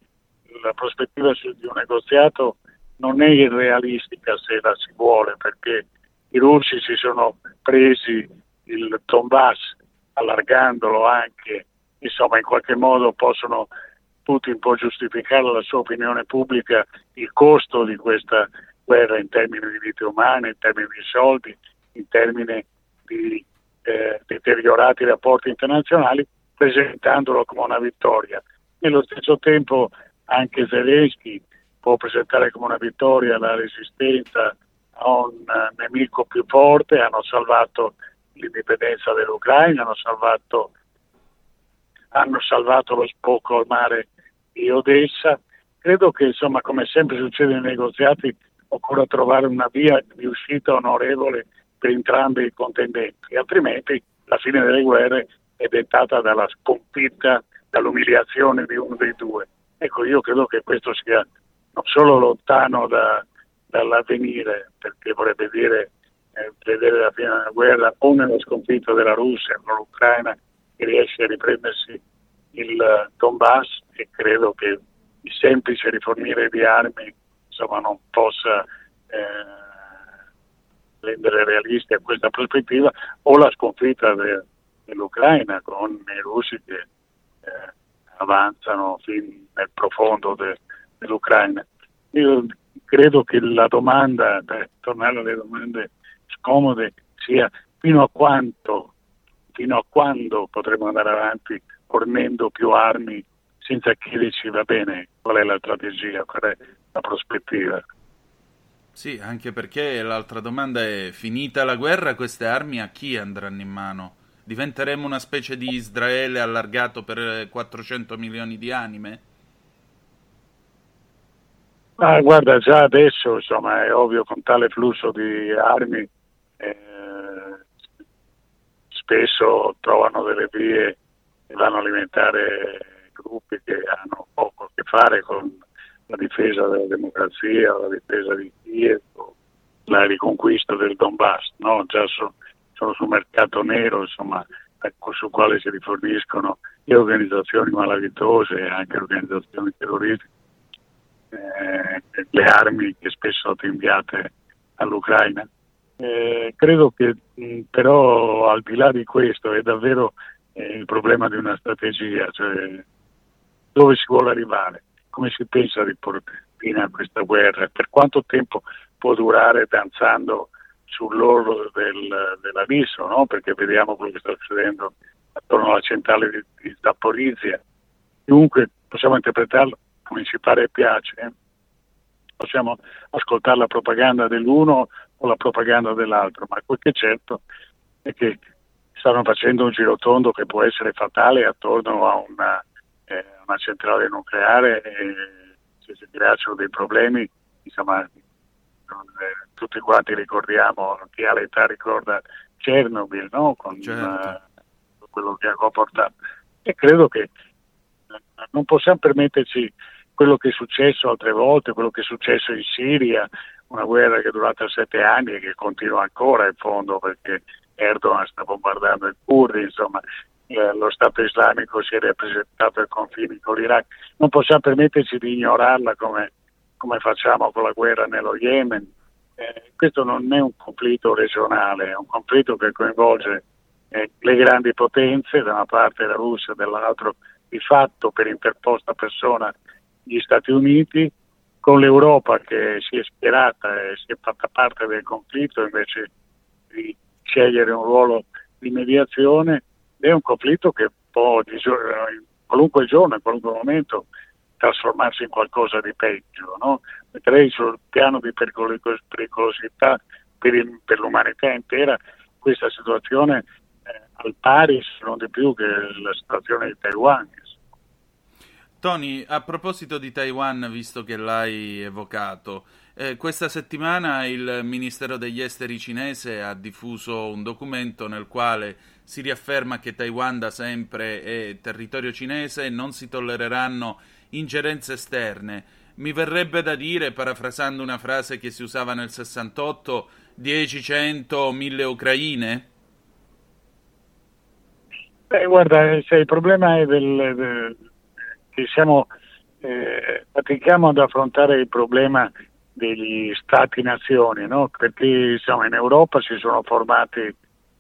la prospettiva di un negoziato non è irrealistica se la si vuole, perché i russi si sono presi il Donbass allargandolo anche, insomma in qualche modo possono Putin può giustificare la sua opinione pubblica il costo di questa guerra in termini di vite umane, in termini di soldi, in termini di eh, deteriorati rapporti internazionali, presentandolo come una vittoria. Nello stesso tempo anche Zelensky può presentare come una vittoria la resistenza a un uh, nemico più forte, hanno salvato l'indipendenza dell'Ucraina, hanno salvato, hanno salvato lo sbocco al mare di Odessa. Credo che insomma, come sempre succede nei negoziati, occorra trovare una via di uscita onorevole per entrambi i contendenti, altrimenti la fine delle guerre è dettata dalla sconfitta, dall'umiliazione di uno dei due. Ecco, io credo che questo sia non solo lontano da, dall'avvenire, perché vorrebbe dire eh, vedere la fine della guerra o nella sconfitta della Russia o l'Ucraina che riesce a riprendersi il Donbass e credo che il semplice rifornire di armi insomma, non possa eh, rendere realistica questa prospettiva o la sconfitta de, dell'Ucraina con i russi che eh, avanzano fin nel profondo de, dell'Ucraina. Io credo che la domanda, per tornare alle domande scomode, sia fino a quanto, fino a quando potremo andare avanti fornendo più armi senza chiederci va bene qual è la strategia, qual è la prospettiva. Sì, anche perché l'altra domanda è, finita la guerra, queste armi a chi andranno in mano? Diventeremo una specie di Israele allargato per 400 milioni di anime? Ah, guarda, già adesso insomma, è ovvio con tale flusso di armi eh, spesso trovano delle vie che vanno a alimentare gruppi che hanno poco a che fare con la difesa della democrazia, la difesa di Kiev, la riconquista del Donbass, no? già so, sono sul mercato nero insomma, ecco, su quale si riforniscono le organizzazioni malavitose e anche organizzazioni terroristiche, eh, le armi che spesso sono inviate all'Ucraina. Eh, credo che però al di là di questo è davvero eh, il problema di una strategia, cioè dove si vuole arrivare come si pensa di porre fine a questa guerra? Per quanto tempo può durare danzando sull'orlo del, dell'abisso? No? Perché vediamo quello che sta succedendo attorno alla centrale di, di Zaporizia. Comunque possiamo interpretarlo come ci pare e piace. Eh? Possiamo ascoltare la propaganda dell'uno o la propaganda dell'altro, ma quel che è certo è che stanno facendo un girotondo che può essere fatale attorno a una eh, una centrale nucleare e se si creassero dei problemi, insomma, eh, tutti quanti ricordiamo, chi ha l'età ricorda Chernobyl, no? con certo. uh, quello che ha comportato. E credo che eh, non possiamo permetterci quello che è successo altre volte, quello che è successo in Siria, una guerra che è durata sette anni e che continua ancora in fondo perché Erdogan sta bombardando i curdi, insomma, eh, lo Stato islamico si è rappresentato ai confini con l'Iraq. Non possiamo permetterci di ignorarla come, come facciamo con la guerra nello Yemen. Eh, questo non è un conflitto regionale, è un conflitto che coinvolge eh, le grandi potenze, da una parte la Russia, dall'altro di fatto per interposta persona gli Stati Uniti, con l'Europa che si è schierata e si è fatta parte del conflitto invece di scegliere un ruolo di mediazione è un conflitto che può in qualunque giorno, in qualunque momento trasformarsi in qualcosa di peggio. No? Metterei sul piano di pericolosità per, il, per l'umanità intera questa situazione eh, al pari, se non di più, che la situazione di Taiwan. Tony, a proposito di Taiwan, visto che l'hai evocato, eh, questa settimana il Ministero degli Esteri cinese ha diffuso un documento nel quale si riafferma che Taiwan da sempre è territorio cinese e non si tollereranno ingerenze esterne. Mi verrebbe da dire, parafrasando una frase che si usava nel 68, 10, 100, 1000 ucraine? Beh, guarda, il problema è del, del, che siamo, eh, fatichiamo ad affrontare il problema degli stati-nazioni, no? perché insomma, in Europa si sono formati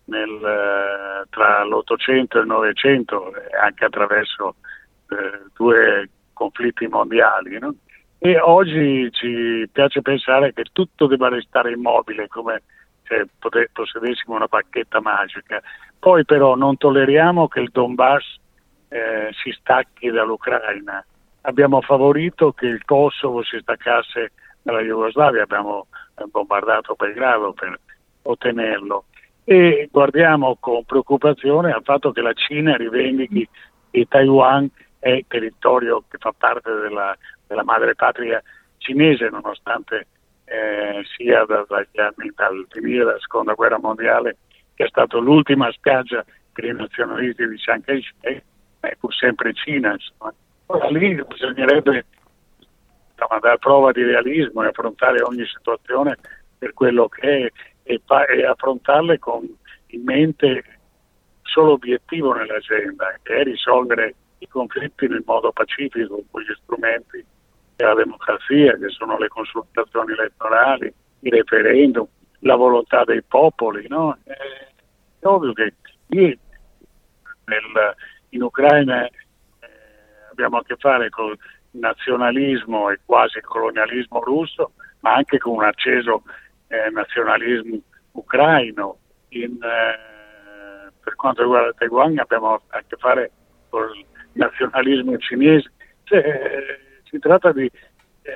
nel, eh, tra l'Ottocento e il Novecento, anche attraverso eh, due conflitti mondiali. No? E oggi ci piace pensare che tutto debba restare immobile, come se possedessimo una bacchetta magica. Poi però non tolleriamo che il Donbass eh, si stacchi dall'Ucraina. Abbiamo favorito che il Kosovo si staccasse dalla Jugoslavia, abbiamo bombardato Belgrado per ottenerlo e guardiamo con preoccupazione al fatto che la Cina rivendichi che Taiwan è territorio che fa parte della, della madre patria cinese nonostante eh, sia da, dagli anni dal finire della seconda guerra mondiale che è stata l'ultima spiaggia per i nazionalisti di Chiang Kai-shek è pur sempre Cina insomma. Ora lì bisognerebbe insomma, dare prova di realismo e affrontare ogni situazione per quello che è e, pa- e affrontarle con in mente solo obiettivo nell'agenda, che è risolvere i conflitti nel modo pacifico con gli strumenti della democrazia, che sono le consultazioni elettorali, i referendum, la volontà dei popoli, no? È ovvio che lì in Ucraina eh, abbiamo a che fare con nazionalismo e quasi colonialismo russo, ma anche con un acceso eh, nazionalismo ucraino. In, eh, per quanto riguarda Taiwan abbiamo a che fare con il nazionalismo cinese. Cioè, si tratta di eh,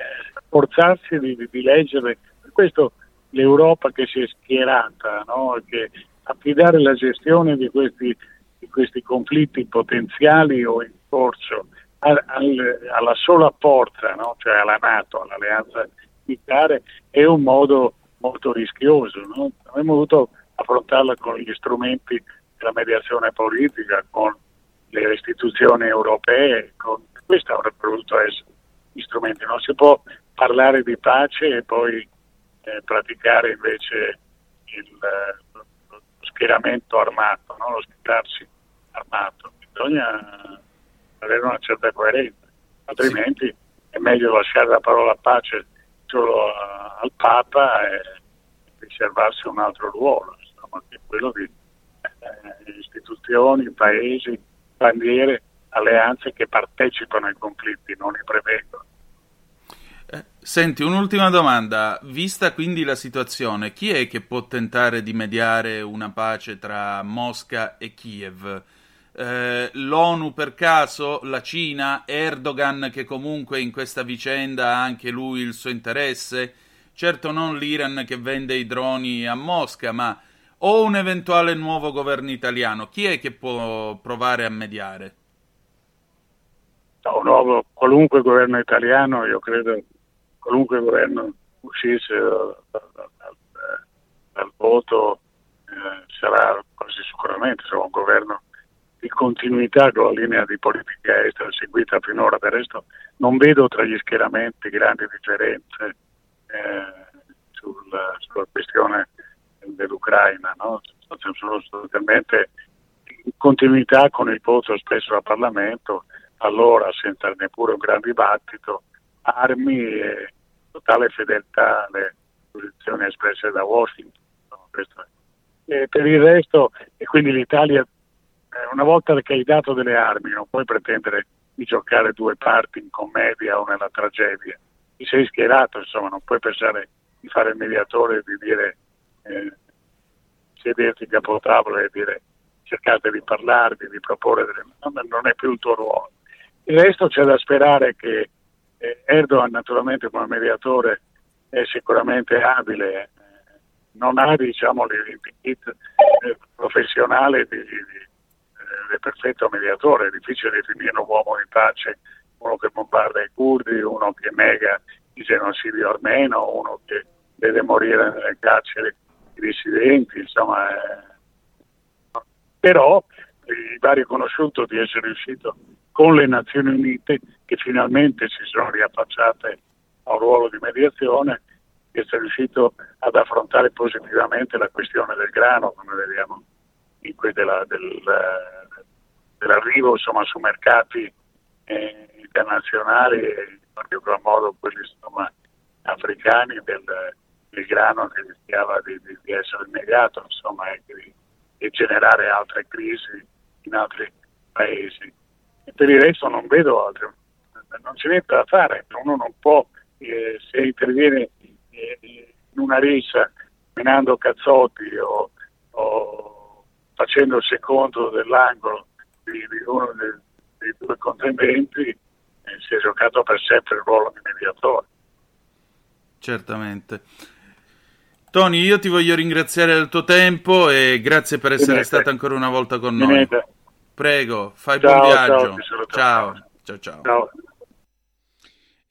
forzarsi di, di, leggere. Per questo l'Europa che si è schierata, no? che affidare la gestione di questi, di questi conflitti potenziali o in corso al, al, alla sola forza, no? cioè alla Nato, all'alleanza militare, è un modo molto rischioso. No? Avremmo dovuto affrontarla con gli strumenti della mediazione politica, con le istituzioni europee, con... questo avrebbe dovuto essere gli strumenti. Non si può parlare di pace e poi eh, praticare invece il, lo schieramento armato, no? lo schierarsi armato. Bisogna avere una certa coerenza, altrimenti sì. è meglio lasciare la parola pace solo a, al Papa e riservarsi un altro ruolo, insomma, che è quello di eh, istituzioni, paesi, bandiere, alleanze che partecipano ai conflitti, non li prevengono. Eh, senti, un'ultima domanda. Vista quindi la situazione, chi è che può tentare di mediare una pace tra Mosca e Kiev? Eh, L'ONU per caso, la Cina, Erdogan che comunque in questa vicenda ha anche lui il suo interesse? Certo non l'Iran che vende i droni a Mosca, ma o un eventuale nuovo governo italiano. Chi è che può provare a mediare? No, nuovo, qualunque governo italiano, io credo qualunque governo uscisse dal, dal, dal voto eh, sarà quasi sicuramente sarà un governo di continuità con la linea di politica estera seguita finora. Del resto non vedo tra gli schieramenti grandi differenze eh, sulla, sulla, questione dell'Ucraina. No? Sono sostanzialmente in continuità con il voto spesso al Parlamento, allora senza neppure un gran dibattito, armi e totale fedeltà alle posizioni espresse da Washington. No? E per il resto, e quindi l'Italia, una volta che hai dato delle armi, non puoi pretendere di giocare due parti in commedia o nella tragedia. Ti sei schierato, insomma, non puoi pensare di fare il mediatore e di dire eh, sederti capo tavola e dire cercate di parlarvi, di proporre delle... non è più il tuo ruolo. Il resto c'è da sperare che eh, Erdogan naturalmente come mediatore è sicuramente abile, non ha diciamo l'input eh, professionale di, di, di, perfetto mediatore, è difficile definire un uomo di pace, uno che bombarda i curdi, uno che nega il genocidio armeno, uno che deve morire nelle carceri i dissidenti, insomma. Eh. Però gli va riconosciuto di essere riuscito con le Nazioni Unite che finalmente si sono riaffacciate a un ruolo di mediazione, di essere riuscito ad affrontare positivamente la questione del grano, come vediamo in della, del, dell'arrivo insomma, su mercati eh, internazionali in particolar modo quelli insomma, africani del, del, grano che rischiava di, di, di essere negato insomma, e di, di generare altre crisi in altri paesi. E per il resto non vedo altro, non c'è niente da fare, uno non può, eh, se interviene eh, in una rissa menando cazzotti o, o facendo il secondo dell'angolo di, di uno dei, dei, due contendenti, eh, si è giocato per sempre il ruolo di mediatore. Certamente. Tony, io ti voglio ringraziare del tuo tempo e grazie per essere stata ancora una volta con noi. Prego, fai ciao, buon viaggio. Ciao, ciao. ciao. ciao. ciao.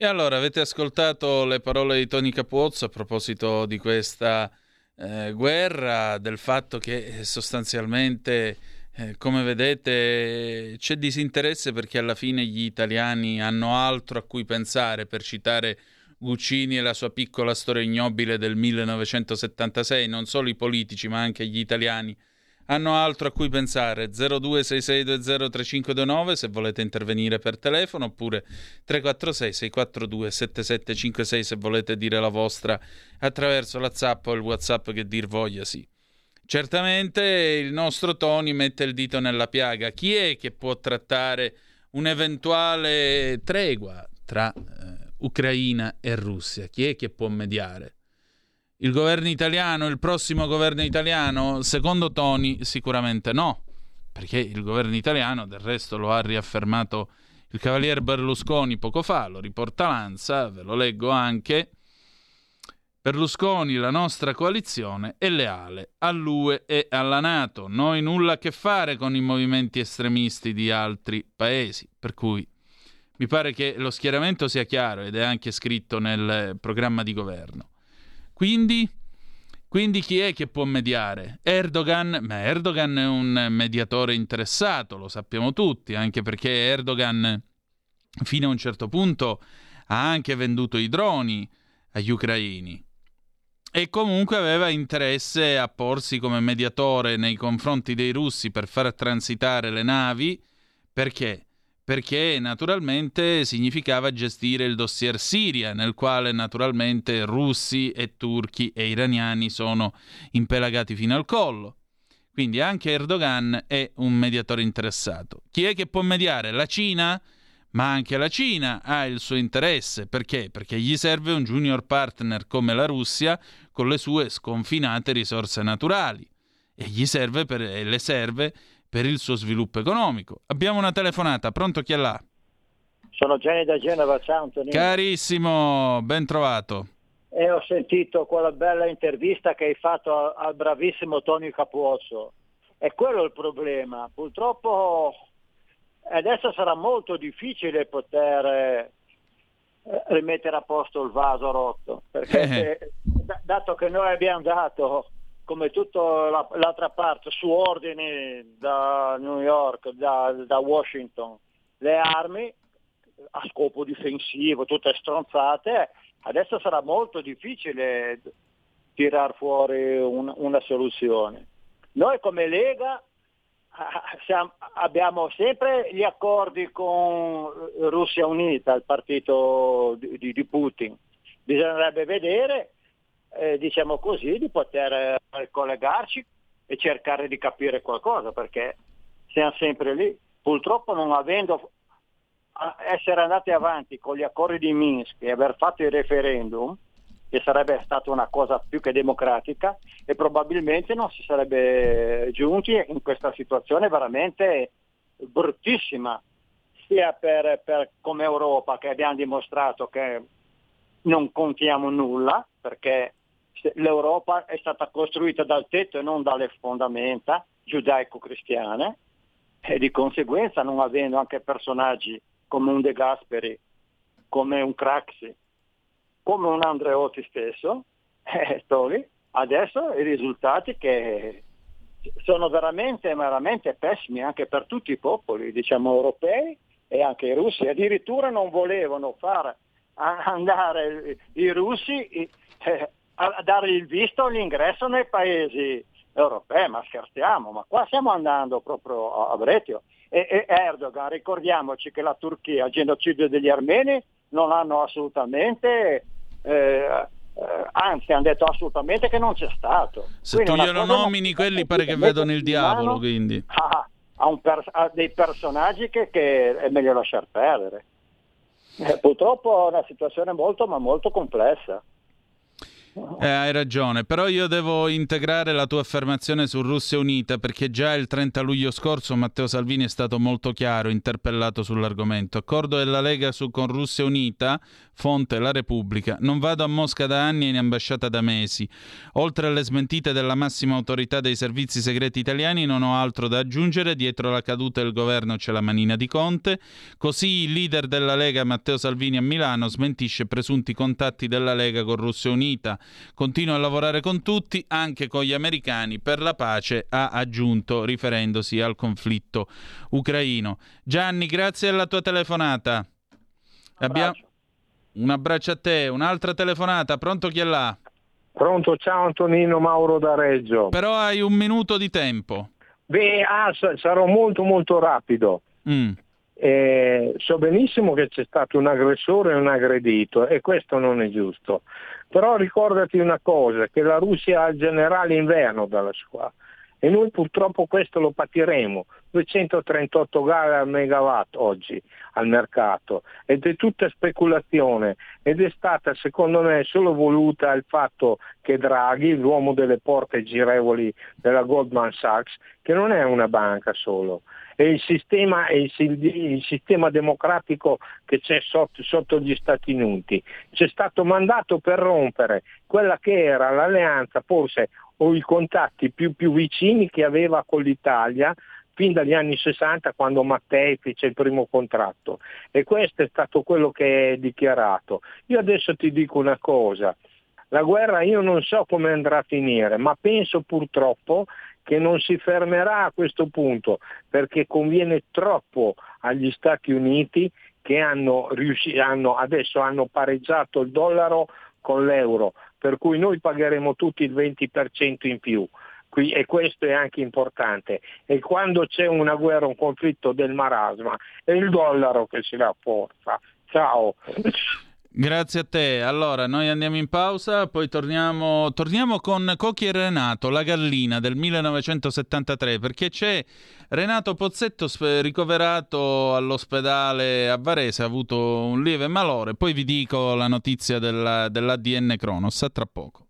E allora avete ascoltato le parole di Tony Capuozzo a proposito di questa eh, guerra, del fatto che sostanzialmente, eh, come vedete, c'è disinteresse perché alla fine gli italiani hanno altro a cui pensare, per citare Guccini e la sua piccola storia ignobile del 1976, non solo i politici ma anche gli italiani hanno altro a cui pensare. 0266203529 se volete intervenire per telefono oppure 346 642 7756 se volete dire la vostra attraverso la zap o il whatsapp che dir voglia sì. Certamente il nostro Tony mette il dito nella piaga. Chi è che può trattare un'eventuale tregua tra eh, Ucraina e Russia? Chi è che può mediare? Il governo italiano, il prossimo governo italiano? Secondo Tony sicuramente no, perché il governo italiano del resto lo ha riaffermato il cavaliere Berlusconi poco fa, lo riporta Lanza, ve lo leggo anche. Berlusconi, la nostra coalizione, è leale all'UE e alla Nato. Noi nulla a che fare con i movimenti estremisti di altri paesi. Per cui mi pare che lo schieramento sia chiaro ed è anche scritto nel programma di governo. Quindi, quindi chi è che può mediare? Erdogan? Ma Erdogan è un mediatore interessato, lo sappiamo tutti, anche perché Erdogan fino a un certo punto ha anche venduto i droni agli ucraini e comunque aveva interesse a porsi come mediatore nei confronti dei russi per far transitare le navi. Perché? perché naturalmente significava gestire il dossier Siria, nel quale naturalmente russi e turchi e iraniani sono impelagati fino al collo. Quindi anche Erdogan è un mediatore interessato. Chi è che può mediare? La Cina? Ma anche la Cina ha il suo interesse. Perché? Perché gli serve un junior partner come la Russia con le sue sconfinate risorse naturali. E gli serve per, e le serve per il suo sviluppo economico. Abbiamo una telefonata, pronto chi è là? Sono Gianni da Genova, ciao Antonino. Carissimo, ben trovato. E ho sentito quella bella intervista che hai fatto al bravissimo Tonio Capuozzo. E quello è il problema. Purtroppo adesso sarà molto difficile poter eh, rimettere a posto il vaso rotto, perché eh. se, dato che noi abbiamo dato come tutta la, l'altra parte, su ordine da New York, da, da, Washington, le armi a scopo difensivo, tutte stronzate, adesso sarà molto difficile tirar fuori un, una soluzione. Noi come Lega abbiamo sempre gli accordi con Russia Unita, il partito di, di Putin. Bisognerebbe vedere eh, diciamo così, di poter eh, collegarci e cercare di capire qualcosa, perché siamo sempre lì. Purtroppo non avendo essere andati avanti con gli accordi di Minsk e aver fatto il referendum, che sarebbe stata una cosa più che democratica, e probabilmente non si sarebbe giunti in questa situazione veramente bruttissima, sia per, per come Europa che abbiamo dimostrato che non contiamo nulla, perché l'Europa è stata costruita dal tetto e non dalle fondamenta giudaico-cristiane e di conseguenza non avendo anche personaggi come un De Gasperi, come un Craxi, come un Andreotti stesso, [laughs] eh, Toli, adesso i risultati che sono veramente, veramente pessimi anche per tutti i popoli, diciamo europei e anche i russi. Addirittura non volevano far andare i russi eh, a dare il visto all'ingresso nei paesi europei, ma scherziamo, ma qua stiamo andando proprio a Bretio. E, e Erdogan, ricordiamoci che la Turchia, il genocidio degli armeni, non hanno assolutamente... Eh, eh, anzi hanno detto assolutamente che non c'è stato. Se quindi tu glielo nomini quelli pare che vedono il diavolo, quindi. Ha, ha, per, ha dei personaggi che, che, è meglio lasciar perdere. Eh, purtroppo è una situazione molto ma molto complessa. Eh, hai ragione, però io devo integrare la tua affermazione su Russia Unita perché già il 30 luglio scorso Matteo Salvini è stato molto chiaro, interpellato sull'argomento. Accordo della Lega su, con Russia Unita, fonte La Repubblica. Non vado a Mosca da anni e in ambasciata da mesi. Oltre alle smentite della massima autorità dei servizi segreti italiani non ho altro da aggiungere. Dietro la caduta del governo c'è la manina di Conte. Così il leader della Lega Matteo Salvini a Milano smentisce presunti contatti della Lega con Russia Unita. Continua a lavorare con tutti, anche con gli americani, per la pace, ha aggiunto, riferendosi al conflitto ucraino. Gianni, grazie alla tua telefonata. Abbiamo un abbraccio a te, un'altra telefonata, pronto chi è là? Pronto, ciao Antonino Mauro da Reggio. Però hai un minuto di tempo. Beh, ah, sa- sarò molto molto rapido. Mm. Eh, so benissimo che c'è stato un aggressore e un aggredito e questo non è giusto. Però ricordati una cosa, che la Russia ha il generale inverno dalla sua e noi purtroppo questo lo patiremo. 238 gare al megawatt oggi al mercato ed è tutta speculazione ed è stata secondo me solo voluta il fatto che Draghi, l'uomo delle porte girevoli della Goldman Sachs, che non è una banca solo, è il sistema, è il, sistema democratico che c'è sotto, sotto gli Stati Uniti. C'è stato mandato per rompere quella che era l'alleanza forse o i contatti più, più vicini che aveva con l'Italia fin dagli anni 60 quando Mattei fece il primo contratto. E questo è stato quello che è dichiarato. Io adesso ti dico una cosa, la guerra io non so come andrà a finire, ma penso purtroppo che non si fermerà a questo punto perché conviene troppo agli Stati Uniti che hanno, riusci- hanno, adesso hanno pareggiato il dollaro con l'euro, per cui noi pagheremo tutti il 20% in più. Qui, e questo è anche importante. E quando c'è una guerra, un conflitto del marasma, è il dollaro che si rafforza. Ciao. [laughs] Grazie a te. Allora, noi andiamo in pausa, poi torniamo, torniamo con Cocchi e Renato, La gallina del 1973, perché c'è Renato Pozzetto ricoverato all'ospedale a Varese, ha avuto un lieve malore. Poi vi dico la notizia della, dell'ADN Cronos, a tra poco.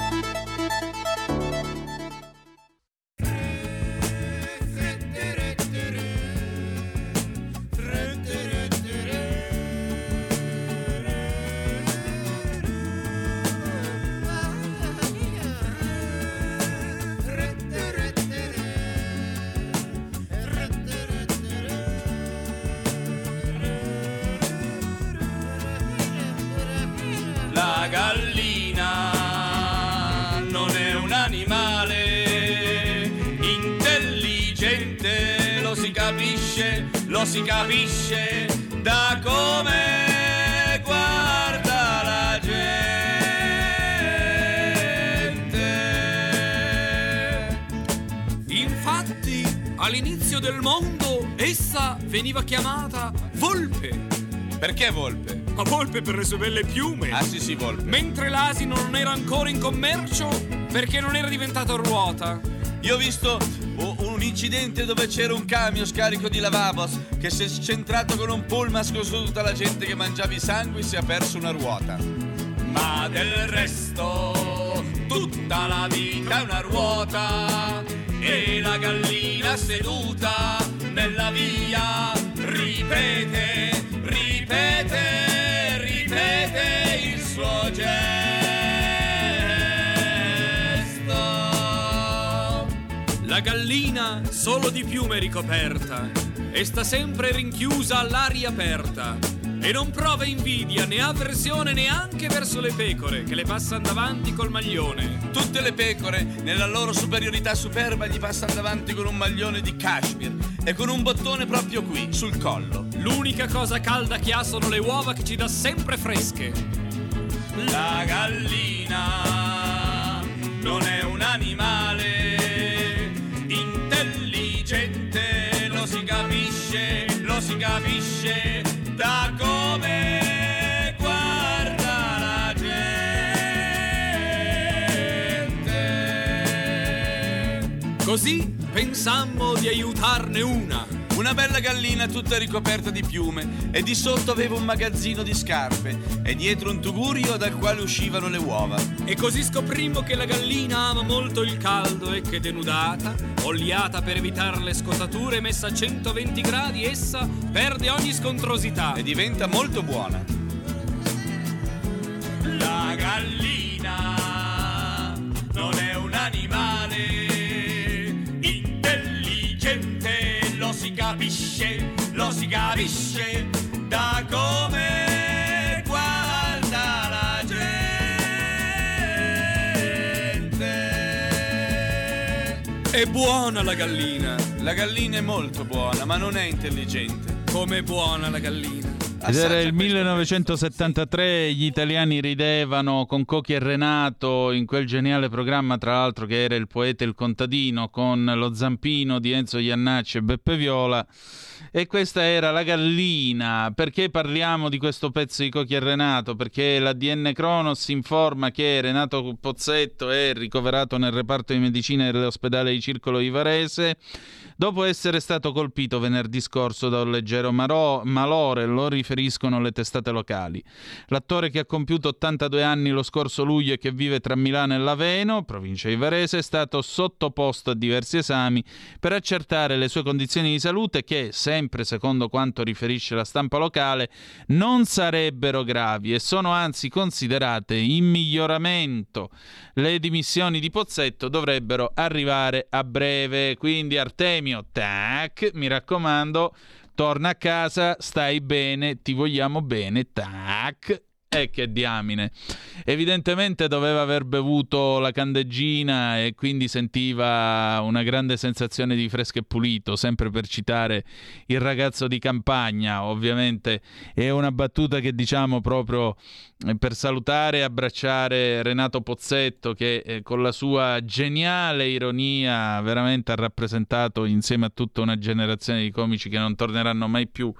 Lo si capisce da come guarda la gente. Infatti, all'inizio del mondo, essa veniva chiamata volpe. Perché volpe? Ma volpe per le sue belle piume. Ah sì sì, volpe. Mentre l'asino non era ancora in commercio perché non era diventato ruota. Io ho visto u- un incidente dove c'era un camion scarico di lavabos che si è scentrato con un pullman su tutta la gente che mangiava i sangui si è perso una ruota. Ma del resto tutta la vita è una ruota e la gallina seduta nella via ripete, ripete, ripete il suo gesto. Gallina solo di piume ricoperta e sta sempre rinchiusa all'aria aperta. E non prova invidia né avversione neanche verso le pecore che le passano davanti col maglione. Tutte le pecore, nella loro superiorità superba, gli passano davanti con un maglione di cashmere e con un bottone proprio qui, sul collo. L'unica cosa calda che ha sono le uova che ci dà sempre fresche. La gallina non è un capisce da come guarda la gente. Così pensammo di aiutarne una. Una bella gallina tutta ricoperta di piume e di sotto aveva un magazzino di scarpe e dietro un tugurio dal quale uscivano le uova. E così scoprimmo che la gallina ama molto il caldo e che denudata, oliata per evitare le scottature messa a 120 gradi, essa perde ogni scontrosità. E diventa molto buona. La gallina non è un animale capisce, lo si capisce da come guarda la gente. È buona la gallina. La gallina è molto buona, ma non è intelligente. Come buona la gallina. Ed era il 1973, gli italiani ridevano con Cocchi e Renato in quel geniale programma, tra l'altro, che era Il poeta e il contadino, con lo zampino di Enzo Iannacci e Beppe Viola. E questa era la gallina. Perché parliamo di questo pezzo di Cocchi e Renato? Perché l'ADN Cronos informa che Renato Pozzetto è ricoverato nel reparto di medicina dell'ospedale di Circolo Ivarese dopo essere stato colpito venerdì scorso da un leggero maro- malore, lo riferiscono le testate locali. L'attore che ha compiuto 82 anni lo scorso luglio e che vive tra Milano e Laveno, provincia di Varese, è stato sottoposto a diversi esami per accertare le sue condizioni di salute che, sempre secondo quanto riferisce la stampa locale, non sarebbero gravi e sono anzi considerate in miglioramento. Le dimissioni di Pozzetto dovrebbero arrivare a breve, quindi Artemio tac, mi raccomando, torna a casa, stai bene, ti vogliamo bene, tac. E che diamine. Evidentemente doveva aver bevuto la candeggina e quindi sentiva una grande sensazione di fresco e pulito, sempre per citare il ragazzo di campagna. Ovviamente è una battuta che diciamo proprio per salutare e abbracciare Renato Pozzetto che eh, con la sua geniale ironia veramente ha rappresentato insieme a tutta una generazione di comici che non torneranno mai più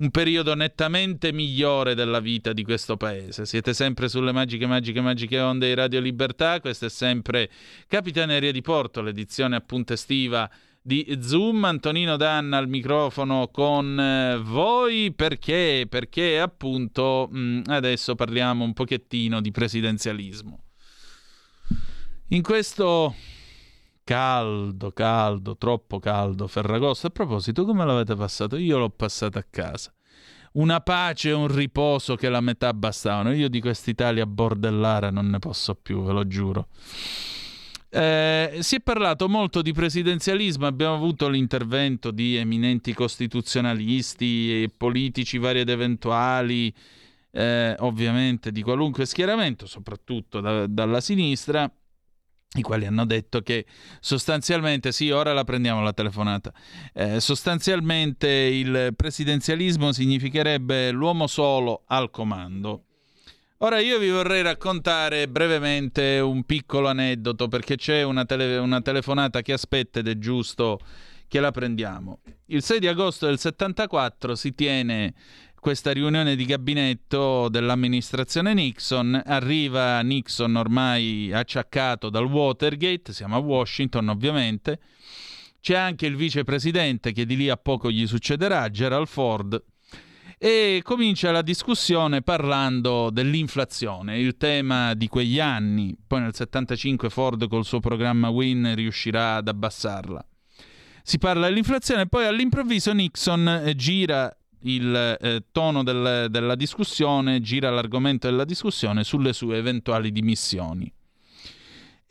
un periodo nettamente migliore della vita di questo paese. Siete sempre sulle magiche, magiche, magiche onde di Radio Libertà. Questa è sempre Capitaneria di Porto, l'edizione appunto estiva di Zoom. Antonino Danna al microfono con eh, voi perché? Perché appunto mh, adesso parliamo un pochettino di presidenzialismo. In questo caldo, caldo, troppo caldo Ferragosto. A proposito, come l'avete passato? Io l'ho passato a casa. Una pace e un riposo che la metà bastavano. Io di quest'Italia bordellara non ne posso più, ve lo giuro. Eh, si è parlato molto di presidenzialismo, abbiamo avuto l'intervento di eminenti costituzionalisti e politici vari ed eventuali, eh, ovviamente di qualunque schieramento, soprattutto da, dalla sinistra i quali hanno detto che sostanzialmente, sì, ora la prendiamo la telefonata, eh, sostanzialmente il presidenzialismo significherebbe l'uomo solo al comando. Ora io vi vorrei raccontare brevemente un piccolo aneddoto perché c'è una, tele- una telefonata che aspetta ed è giusto che la prendiamo. Il 6 di agosto del 74 si tiene questa riunione di gabinetto dell'amministrazione Nixon. Arriva Nixon ormai acciaccato dal Watergate, siamo a Washington ovviamente. C'è anche il vicepresidente che di lì a poco gli succederà, Gerald Ford. E comincia la discussione parlando dell'inflazione, il tema di quegli anni. Poi nel 75 Ford col suo programma Win riuscirà ad abbassarla. Si parla dell'inflazione poi all'improvviso Nixon gira il eh, tono del, della discussione, gira l'argomento della discussione sulle sue eventuali dimissioni.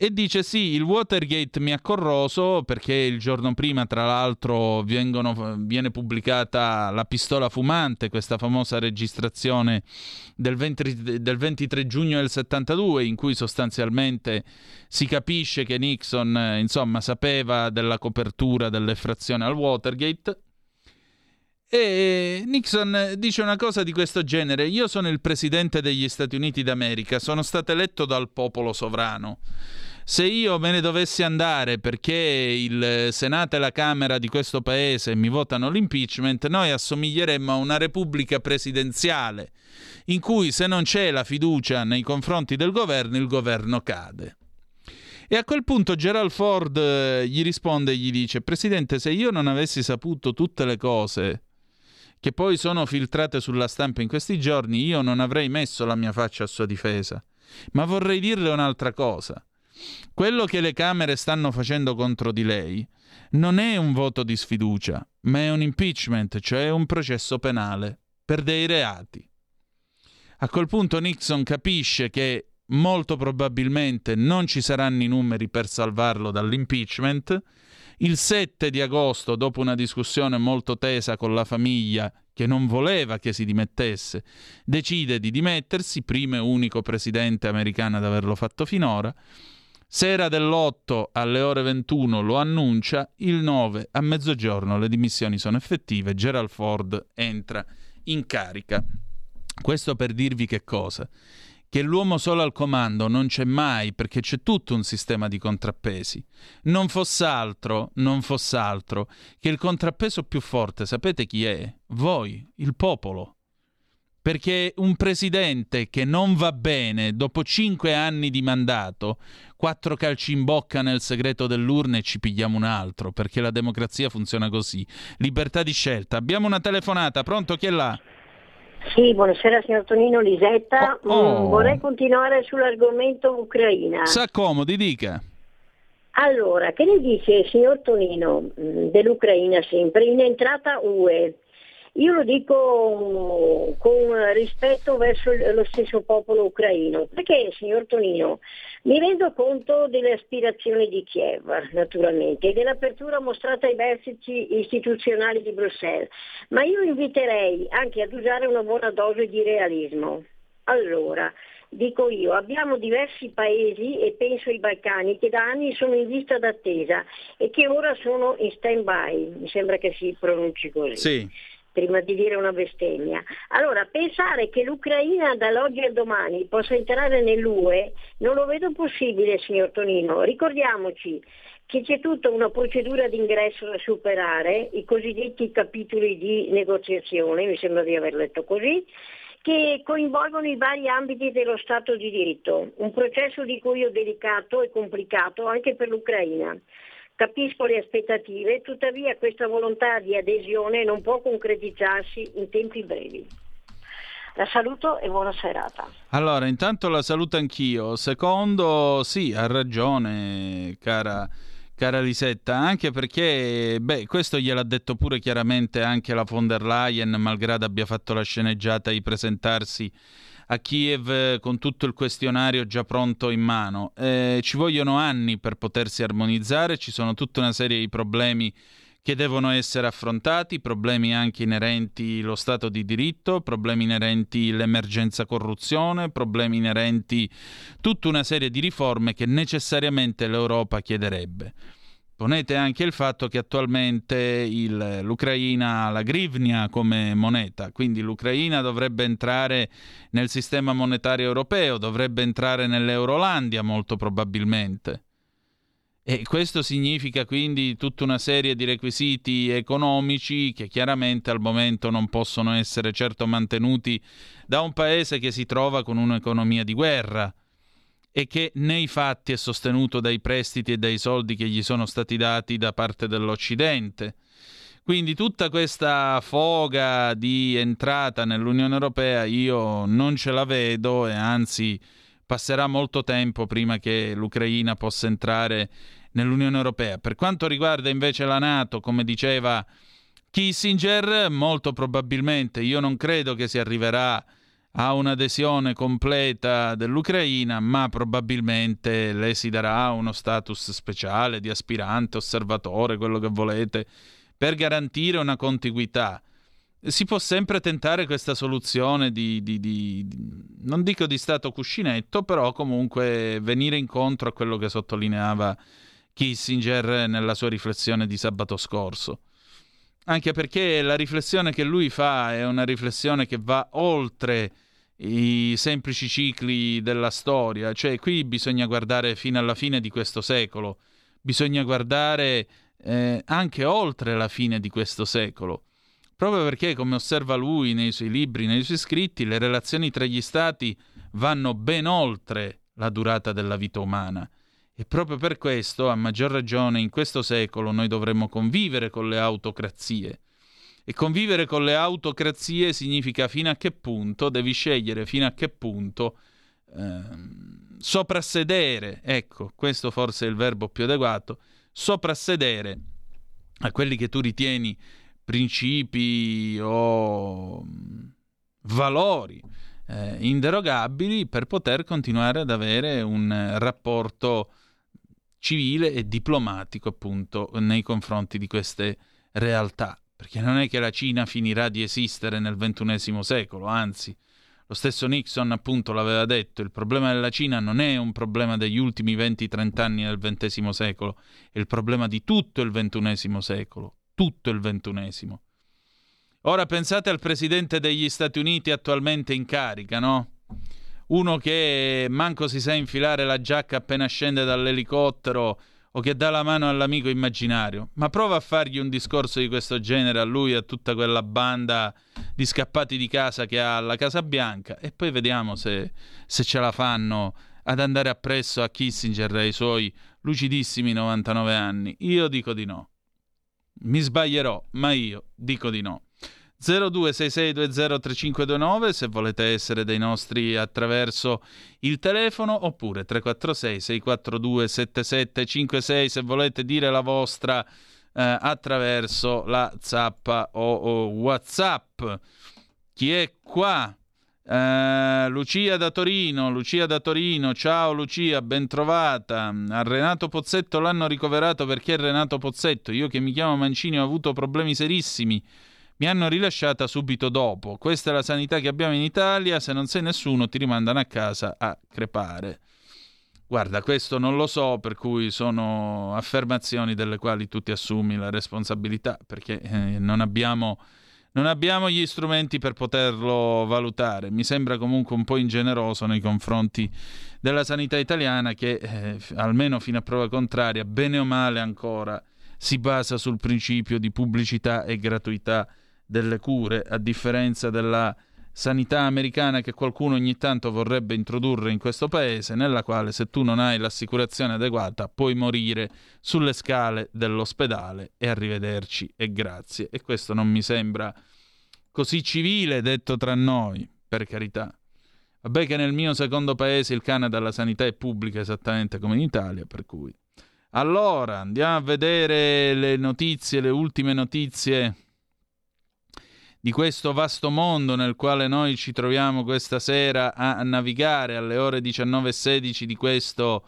E dice sì, il Watergate mi ha corroso perché il giorno prima, tra l'altro, vengono, viene pubblicata La pistola fumante, questa famosa registrazione del, 20, del 23 giugno del 72, in cui sostanzialmente si capisce che Nixon, insomma, sapeva della copertura dell'effrazione al Watergate. E Nixon dice una cosa di questo genere: Io sono il presidente degli Stati Uniti d'America, sono stato eletto dal popolo sovrano. Se io me ne dovessi andare perché il Senato e la Camera di questo paese mi votano l'impeachment, noi assomiglieremmo a una repubblica presidenziale, in cui se non c'è la fiducia nei confronti del governo, il governo cade. E a quel punto Gerald Ford gli risponde e gli dice: Presidente, se io non avessi saputo tutte le cose che poi sono filtrate sulla stampa in questi giorni, io non avrei messo la mia faccia a sua difesa. Ma vorrei dirle un'altra cosa. Quello che le Camere stanno facendo contro di lei non è un voto di sfiducia, ma è un impeachment, cioè un processo penale per dei reati. A quel punto Nixon capisce che molto probabilmente non ci saranno i numeri per salvarlo dall'impeachment. Il 7 di agosto, dopo una discussione molto tesa con la famiglia che non voleva che si dimettesse, decide di dimettersi, primo e unico presidente americano ad averlo fatto finora. Sera dell'8 alle ore 21 lo annuncia, il 9 a mezzogiorno le dimissioni sono effettive, Gerald Ford entra in carica. Questo per dirvi che cosa? Che l'uomo solo al comando non c'è mai perché c'è tutto un sistema di contrappesi. Non fosse altro, non fosse altro che il contrappeso più forte, sapete chi è? Voi, il popolo. Perché un presidente che non va bene dopo cinque anni di mandato, quattro calci in bocca nel segreto dell'urna e ci pigliamo un altro, perché la democrazia funziona così. Libertà di scelta. Abbiamo una telefonata, pronto chi è là? Sì, buonasera signor Tonino Lisetta. Oh, oh. Mm, vorrei continuare sull'argomento Ucraina. S'accomodi, dica. Allora, che ne dice signor Tonino mm, dell'Ucraina sempre in entrata UE? Io lo dico con rispetto verso lo stesso popolo ucraino, perché signor Tonino mi rendo conto delle aspirazioni di Kiev, naturalmente, e dell'apertura mostrata ai vertici istituzionali di Bruxelles, ma io inviterei anche ad usare una buona dose di realismo. Allora, dico io, abbiamo diversi paesi e penso ai Balcani che da anni sono in lista d'attesa e che ora sono in stand-by, mi sembra che si pronunci così. Sì prima di dire una bestemmia. Allora, pensare che l'Ucraina dall'oggi al domani possa entrare nell'UE non lo vedo possibile, signor Tonino. Ricordiamoci che c'è tutta una procedura di ingresso da superare, i cosiddetti capitoli di negoziazione, mi sembra di aver letto così, che coinvolgono i vari ambiti dello Stato di diritto, un processo di cui ho delicato e complicato anche per l'Ucraina. Capisco le aspettative, tuttavia questa volontà di adesione non può concretizzarsi in tempi brevi. La saluto e buona serata. Allora, intanto la saluto anch'io. Secondo, sì, ha ragione, cara, cara Lisetta, anche perché, beh, questo gliel'ha detto pure chiaramente anche la von der Leyen, malgrado abbia fatto la sceneggiata di presentarsi a Kiev eh, con tutto il questionario già pronto in mano. Eh, ci vogliono anni per potersi armonizzare, ci sono tutta una serie di problemi che devono essere affrontati, problemi anche inerenti allo Stato di diritto, problemi inerenti all'emergenza corruzione, problemi inerenti tutta una serie di riforme che necessariamente l'Europa chiederebbe. Ponete anche il fatto che attualmente il, l'Ucraina ha la grivnia come moneta, quindi l'Ucraina dovrebbe entrare nel sistema monetario europeo, dovrebbe entrare nell'Eurolandia molto probabilmente. E questo significa quindi tutta una serie di requisiti economici che chiaramente al momento non possono essere certo mantenuti da un paese che si trova con un'economia di guerra e che nei fatti è sostenuto dai prestiti e dai soldi che gli sono stati dati da parte dell'Occidente. Quindi tutta questa foga di entrata nell'Unione Europea io non ce la vedo e anzi passerà molto tempo prima che l'Ucraina possa entrare nell'Unione Europea. Per quanto riguarda invece la Nato, come diceva Kissinger, molto probabilmente io non credo che si arriverà a un'adesione completa dell'Ucraina, ma probabilmente le si darà uno status speciale di aspirante, osservatore, quello che volete, per garantire una contiguità. Si può sempre tentare questa soluzione di, di, di, non dico di stato cuscinetto, però comunque venire incontro a quello che sottolineava Kissinger nella sua riflessione di sabato scorso anche perché la riflessione che lui fa è una riflessione che va oltre i semplici cicli della storia, cioè qui bisogna guardare fino alla fine di questo secolo, bisogna guardare eh, anche oltre la fine di questo secolo, proprio perché, come osserva lui nei suoi libri, nei suoi scritti, le relazioni tra gli stati vanno ben oltre la durata della vita umana. E proprio per questo, a maggior ragione, in questo secolo noi dovremmo convivere con le autocrazie. E convivere con le autocrazie significa fino a che punto devi scegliere, fino a che punto ehm, soprassedere, ecco, questo forse è il verbo più adeguato, soprassedere a quelli che tu ritieni principi o valori eh, inderogabili per poter continuare ad avere un rapporto civile e diplomatico appunto nei confronti di queste realtà. Perché non è che la Cina finirà di esistere nel XXI secolo, anzi, lo stesso Nixon appunto l'aveva detto, il problema della Cina non è un problema degli ultimi 20-30 anni del XX secolo, è il problema di tutto il XXI secolo, tutto il XXI. Ora pensate al presidente degli Stati Uniti attualmente in carica, no? Uno che manco si sa infilare la giacca appena scende dall'elicottero o che dà la mano all'amico immaginario. Ma prova a fargli un discorso di questo genere a lui e a tutta quella banda di scappati di casa che ha alla Casa Bianca e poi vediamo se, se ce la fanno ad andare appresso a Kissinger e ai suoi lucidissimi 99 anni. Io dico di no. Mi sbaglierò, ma io dico di no. 0266203529 se volete essere dei nostri attraverso il telefono oppure 346 642 7756 se volete dire la vostra eh, attraverso la zappa o, o whatsapp chi è qua? Uh, Lucia da Torino, Lucia da Torino, ciao Lucia, ben trovata. A Renato Pozzetto l'hanno ricoverato perché è Renato Pozzetto. Io che mi chiamo Mancini ho avuto problemi serissimi mi hanno rilasciata subito dopo. Questa è la sanità che abbiamo in Italia, se non sei nessuno ti rimandano a casa a crepare. Guarda, questo non lo so, per cui sono affermazioni delle quali tu ti assumi la responsabilità, perché eh, non, abbiamo, non abbiamo gli strumenti per poterlo valutare. Mi sembra comunque un po' ingeneroso nei confronti della sanità italiana che, eh, almeno fino a prova contraria, bene o male ancora, si basa sul principio di pubblicità e gratuità delle cure, a differenza della sanità americana che qualcuno ogni tanto vorrebbe introdurre in questo paese, nella quale se tu non hai l'assicurazione adeguata puoi morire sulle scale dell'ospedale e arrivederci e grazie. E questo non mi sembra così civile detto tra noi, per carità. Vabbè che nel mio secondo paese il Canada la sanità è pubblica esattamente come in Italia, per cui... Allora, andiamo a vedere le notizie, le ultime notizie di questo vasto mondo nel quale noi ci troviamo questa sera a navigare alle ore 19.16 di questo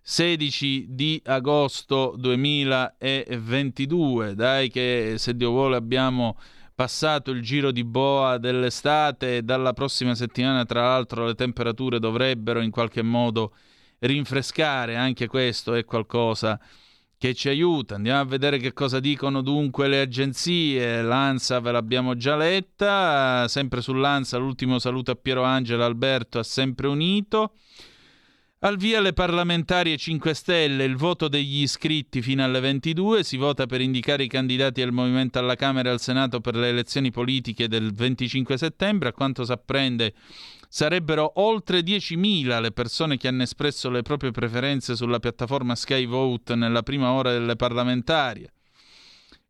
16 di agosto 2022. Dai che se Dio vuole abbiamo passato il giro di boa dell'estate e dalla prossima settimana tra l'altro le temperature dovrebbero in qualche modo rinfrescare, anche questo è qualcosa che ci aiuta. Andiamo a vedere che cosa dicono dunque le agenzie. L'ANSA ve l'abbiamo già letta, sempre sull'ANSA l'ultimo saluto a Piero Angelo Alberto ha sempre unito. Al via le parlamentari e 5 Stelle, il voto degli iscritti fino alle 22, si vota per indicare i candidati del movimento alla Camera e al Senato per le elezioni politiche del 25 settembre, a quanto si apprende Sarebbero oltre 10.000 le persone che hanno espresso le proprie preferenze sulla piattaforma Sky Vote nella prima ora delle parlamentari.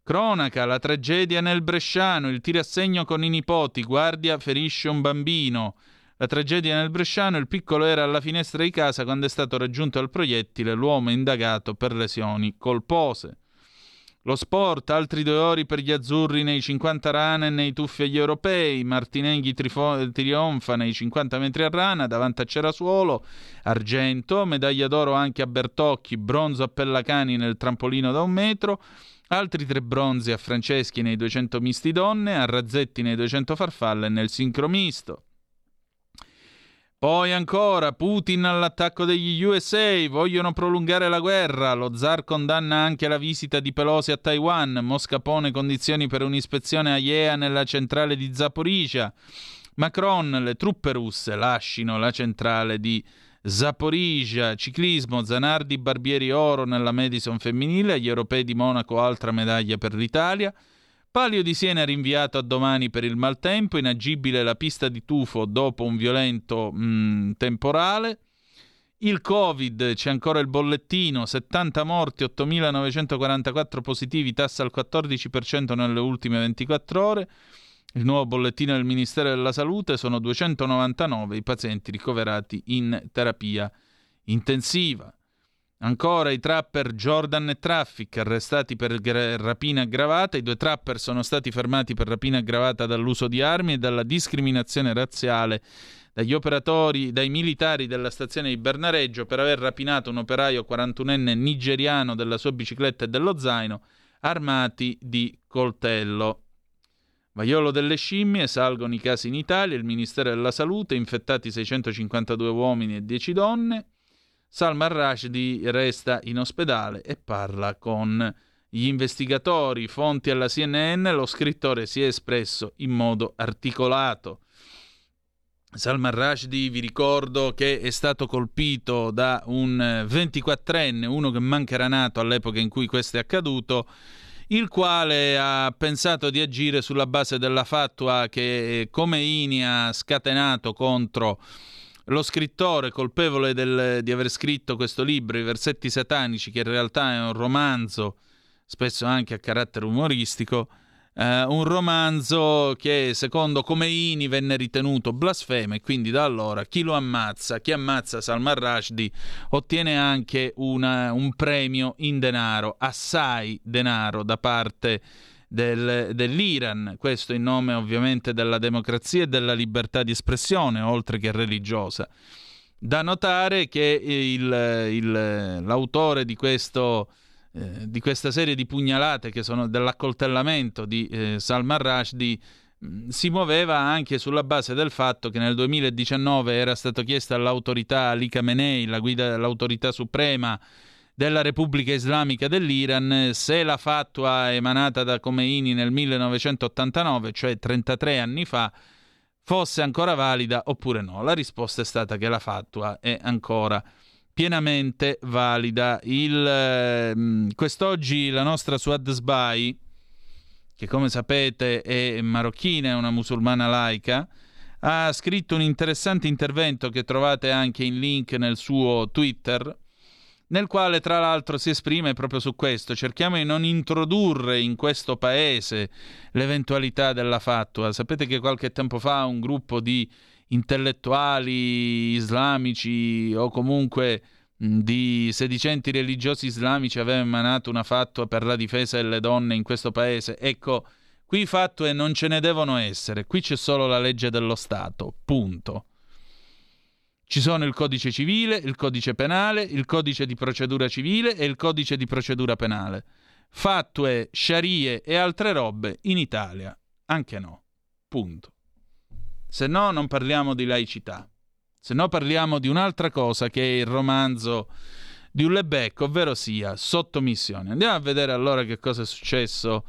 Cronaca, la tragedia nel Bresciano, il tiro a segno con i nipoti, guardia ferisce un bambino. La tragedia nel Bresciano, il piccolo era alla finestra di casa quando è stato raggiunto dal proiettile l'uomo indagato per lesioni colpose. Lo sport, altri due ori per gli azzurri nei 50 rane e nei tuffi agli europei. Martinenghi trifo- trionfa nei 50 metri a rana davanti a Cerasuolo. Argento, medaglia d'oro anche a Bertocchi, bronzo a Pellacani nel trampolino da un metro. Altri tre bronzi a Franceschi nei 200 misti donne, a Razzetti nei 200 farfalle e nel sincro misto. Poi ancora, Putin all'attacco degli USA, vogliono prolungare la guerra, lo zar condanna anche la visita di Pelosi a Taiwan, Mosca pone condizioni per un'ispezione a IEA nella centrale di Zaporizhia, Macron, le truppe russe lasciano la centrale di Zaporizhia, ciclismo, Zanardi, Barbieri oro nella Madison femminile, agli europei di Monaco altra medaglia per l'Italia, Palio di Siena rinviato a domani per il maltempo, inagibile la pista di tufo dopo un violento mh, mm, temporale. Il Covid, c'è ancora il bollettino, 70 morti, 8.944 positivi, tassa al 14% nelle ultime 24 ore. Il nuovo bollettino del Ministero della Salute sono 299 i pazienti ricoverati in terapia intensiva. Ancora i trapper Jordan e Traffic arrestati per gra- rapina aggravata. I due trapper sono stati fermati per rapina aggravata dall'uso di armi e dalla discriminazione razziale dagli operatori, dai militari della stazione di Bernareggio per aver rapinato un operaio 41enne nigeriano della sua bicicletta e dello zaino armati di coltello. Vaiolo delle scimmie, salgono i casi in Italia, il Ministero della Salute, infettati 652 uomini e 10 donne. Salman Rushdie resta in ospedale e parla con gli investigatori, fonti alla CNN, lo scrittore si è espresso in modo articolato. Salman Rushdie, vi ricordo che è stato colpito da un 24enne, uno che manca era nato all'epoca in cui questo è accaduto, il quale ha pensato di agire sulla base della fatua che Comeini ha scatenato contro lo scrittore colpevole del, di aver scritto questo libro, I versetti satanici, che in realtà è un romanzo, spesso anche a carattere umoristico, eh, un romanzo che secondo Comeini venne ritenuto blasfemo e quindi da allora chi lo ammazza, chi ammazza Salman Rushdie ottiene anche una, un premio in denaro, assai denaro da parte del, dell'Iran, questo in nome ovviamente della democrazia e della libertà di espressione, oltre che religiosa. Da notare che il, il, l'autore di, questo, eh, di, questa serie di pugnalate, che sono dell'accoltellamento di eh, Salman Rushdie, mm, si muoveva anche sulla base del fatto che nel 2019 era stato chiesto all'autorità Ali Khamenei, la guida dell'autorità suprema, della Repubblica Islamica dell'Iran se la fatwa emanata da Khomeini nel 1989, cioè 33 anni fa, fosse ancora valida oppure no. La risposta è stata che la fatwa è ancora pienamente valida. Il, eh, quest'oggi la nostra Suad Sbai, che come sapete è marocchina, è una musulmana laica, ha scritto un interessante intervento che trovate anche in link nel suo Twitter, nel quale tra l'altro si esprime proprio su questo. Cerchiamo di non introdurre in questo paese l'eventualità della fatua. Sapete che qualche tempo fa un gruppo di intellettuali islamici o comunque di sedicenti religiosi islamici aveva emanato una fatua per la difesa delle donne in questo paese. Ecco, qui fatue non ce ne devono essere, qui c'è solo la legge dello Stato, punto. Ci sono il codice civile, il codice penale, il codice di procedura civile e il codice di procedura penale. Fatue, sciarie e altre robe in Italia. Anche no. Punto. Se no non parliamo di laicità. Se no parliamo di un'altra cosa che è il romanzo di Ullebec, ovvero sia sottomissione. Andiamo a vedere allora che cosa è successo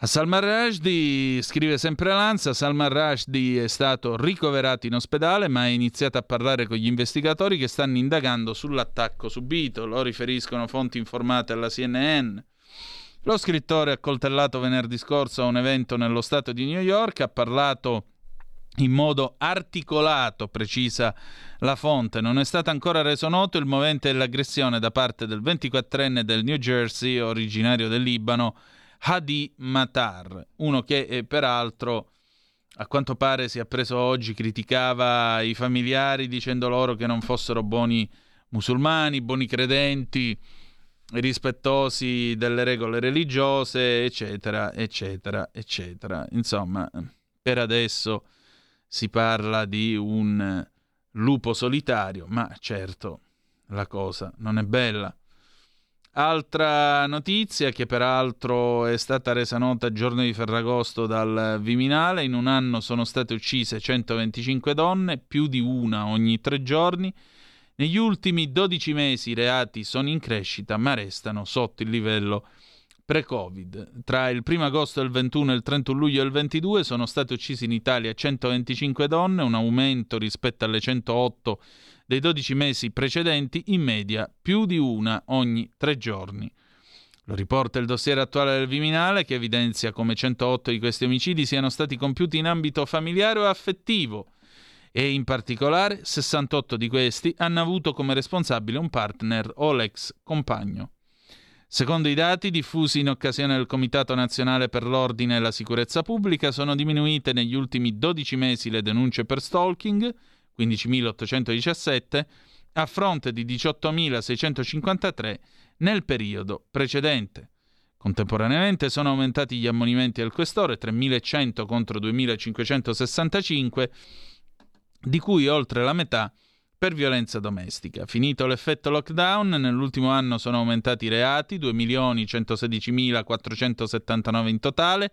a Salman Rushdie, scrive sempre Lanza, Salman Rushdie è stato ricoverato in ospedale ma ha iniziato a parlare con gli investigatori che stanno indagando sull'attacco subito, lo riferiscono fonti informate alla CNN. Lo scrittore accoltellato venerdì scorso a un evento nello stato di New York ha parlato in modo articolato, precisa la fonte. Non è stato ancora reso noto il movente dell'aggressione da parte del 24enne del New Jersey, originario del Libano, Hadi Matar, uno che eh, peraltro a quanto pare si è preso oggi, criticava i familiari dicendo loro che non fossero buoni musulmani, buoni credenti, rispettosi delle regole religiose, eccetera, eccetera, eccetera. Insomma, per adesso si parla di un lupo solitario, ma certo la cosa non è bella. Altra notizia che peraltro è stata resa nota a giorno di Ferragosto dal Viminale, in un anno sono state uccise 125 donne, più di una ogni tre giorni. Negli ultimi 12 mesi i reati sono in crescita ma restano sotto il livello pre-Covid. Tra il 1 agosto del 21 e il 31 luglio del 22 sono state uccise in Italia 125 donne, un aumento rispetto alle 108 dei 12 mesi precedenti, in media più di una ogni tre giorni. Lo riporta il dossier attuale del Viminale che evidenzia come 108 di questi omicidi siano stati compiuti in ambito familiare o affettivo e in particolare 68 di questi hanno avuto come responsabile un partner o l'ex compagno. Secondo i dati diffusi in occasione del Comitato Nazionale per l'Ordine e la Sicurezza Pubblica, sono diminuite negli ultimi 12 mesi le denunce per stalking, 15.817, a fronte di 18.653 nel periodo precedente. Contemporaneamente sono aumentati gli ammonimenti al questore, 3.100 contro 2.565, di cui oltre la metà per violenza domestica. Finito l'effetto lockdown, nell'ultimo anno sono aumentati i reati, 2.116.479 in totale,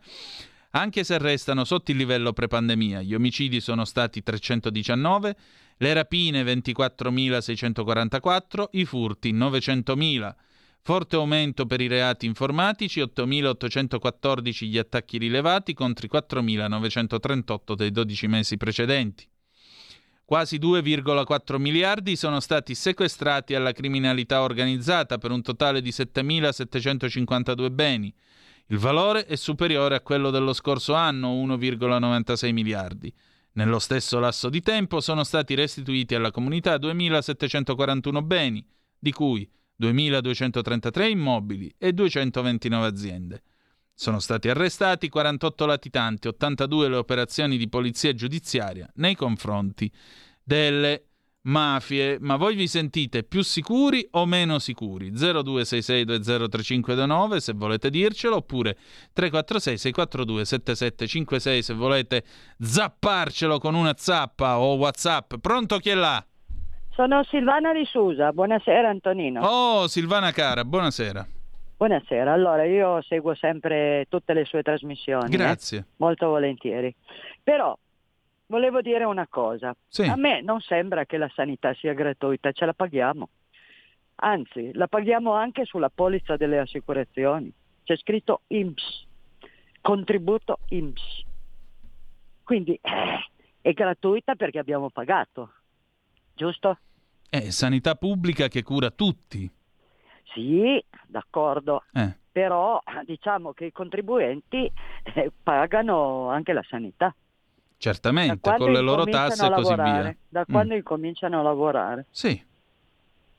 anche se restano sotto il livello pre-pandemia. Gli omicidi sono stati 319, le rapine 24.644, i furti 900.000. Forte aumento per i reati informatici, 8.814 gli attacchi rilevati contro i 4.938 dei 12 mesi precedenti. Quasi 2,4 miliardi sono stati sequestrati alla criminalità organizzata per un totale di 7.752 beni. Il valore è superiore a quello dello scorso anno, 1,96 miliardi. Nello stesso lasso di tempo sono stati restituiti alla comunità 2.741 beni, di cui 2.233 immobili e 229 aziende. Sono stati arrestati 48 latitanti, 82 le operazioni di polizia giudiziaria nei confronti delle mafie. Ma voi vi sentite più sicuri o meno sicuri? 0266203529 se volete dircelo, oppure 346 642 7756 se volete zapparcelo con una zappa o WhatsApp. Pronto chi è là? Sono Silvana di Susa, buonasera Antonino. Oh, Silvana cara, buonasera. Buonasera, allora io seguo sempre tutte le sue trasmissioni. eh, Grazie. molto volentieri. Però volevo dire una cosa. Sì. A me non sembra che la sanità sia gratuita, ce la paghiamo. Anzi, la paghiamo anche sulla polizza delle assicurazioni. C'è scritto IMSS, contributo IMSS. Quindi eh, è gratuita perché abbiamo pagato, giusto? È sanità pubblica che cura tutti. Sì, d'accordo. Eh. Però diciamo che i contribuenti eh, pagano anche la sanità. Certamente, con le loro tasse e così via. Da Mm. quando incominciano a lavorare. Sì,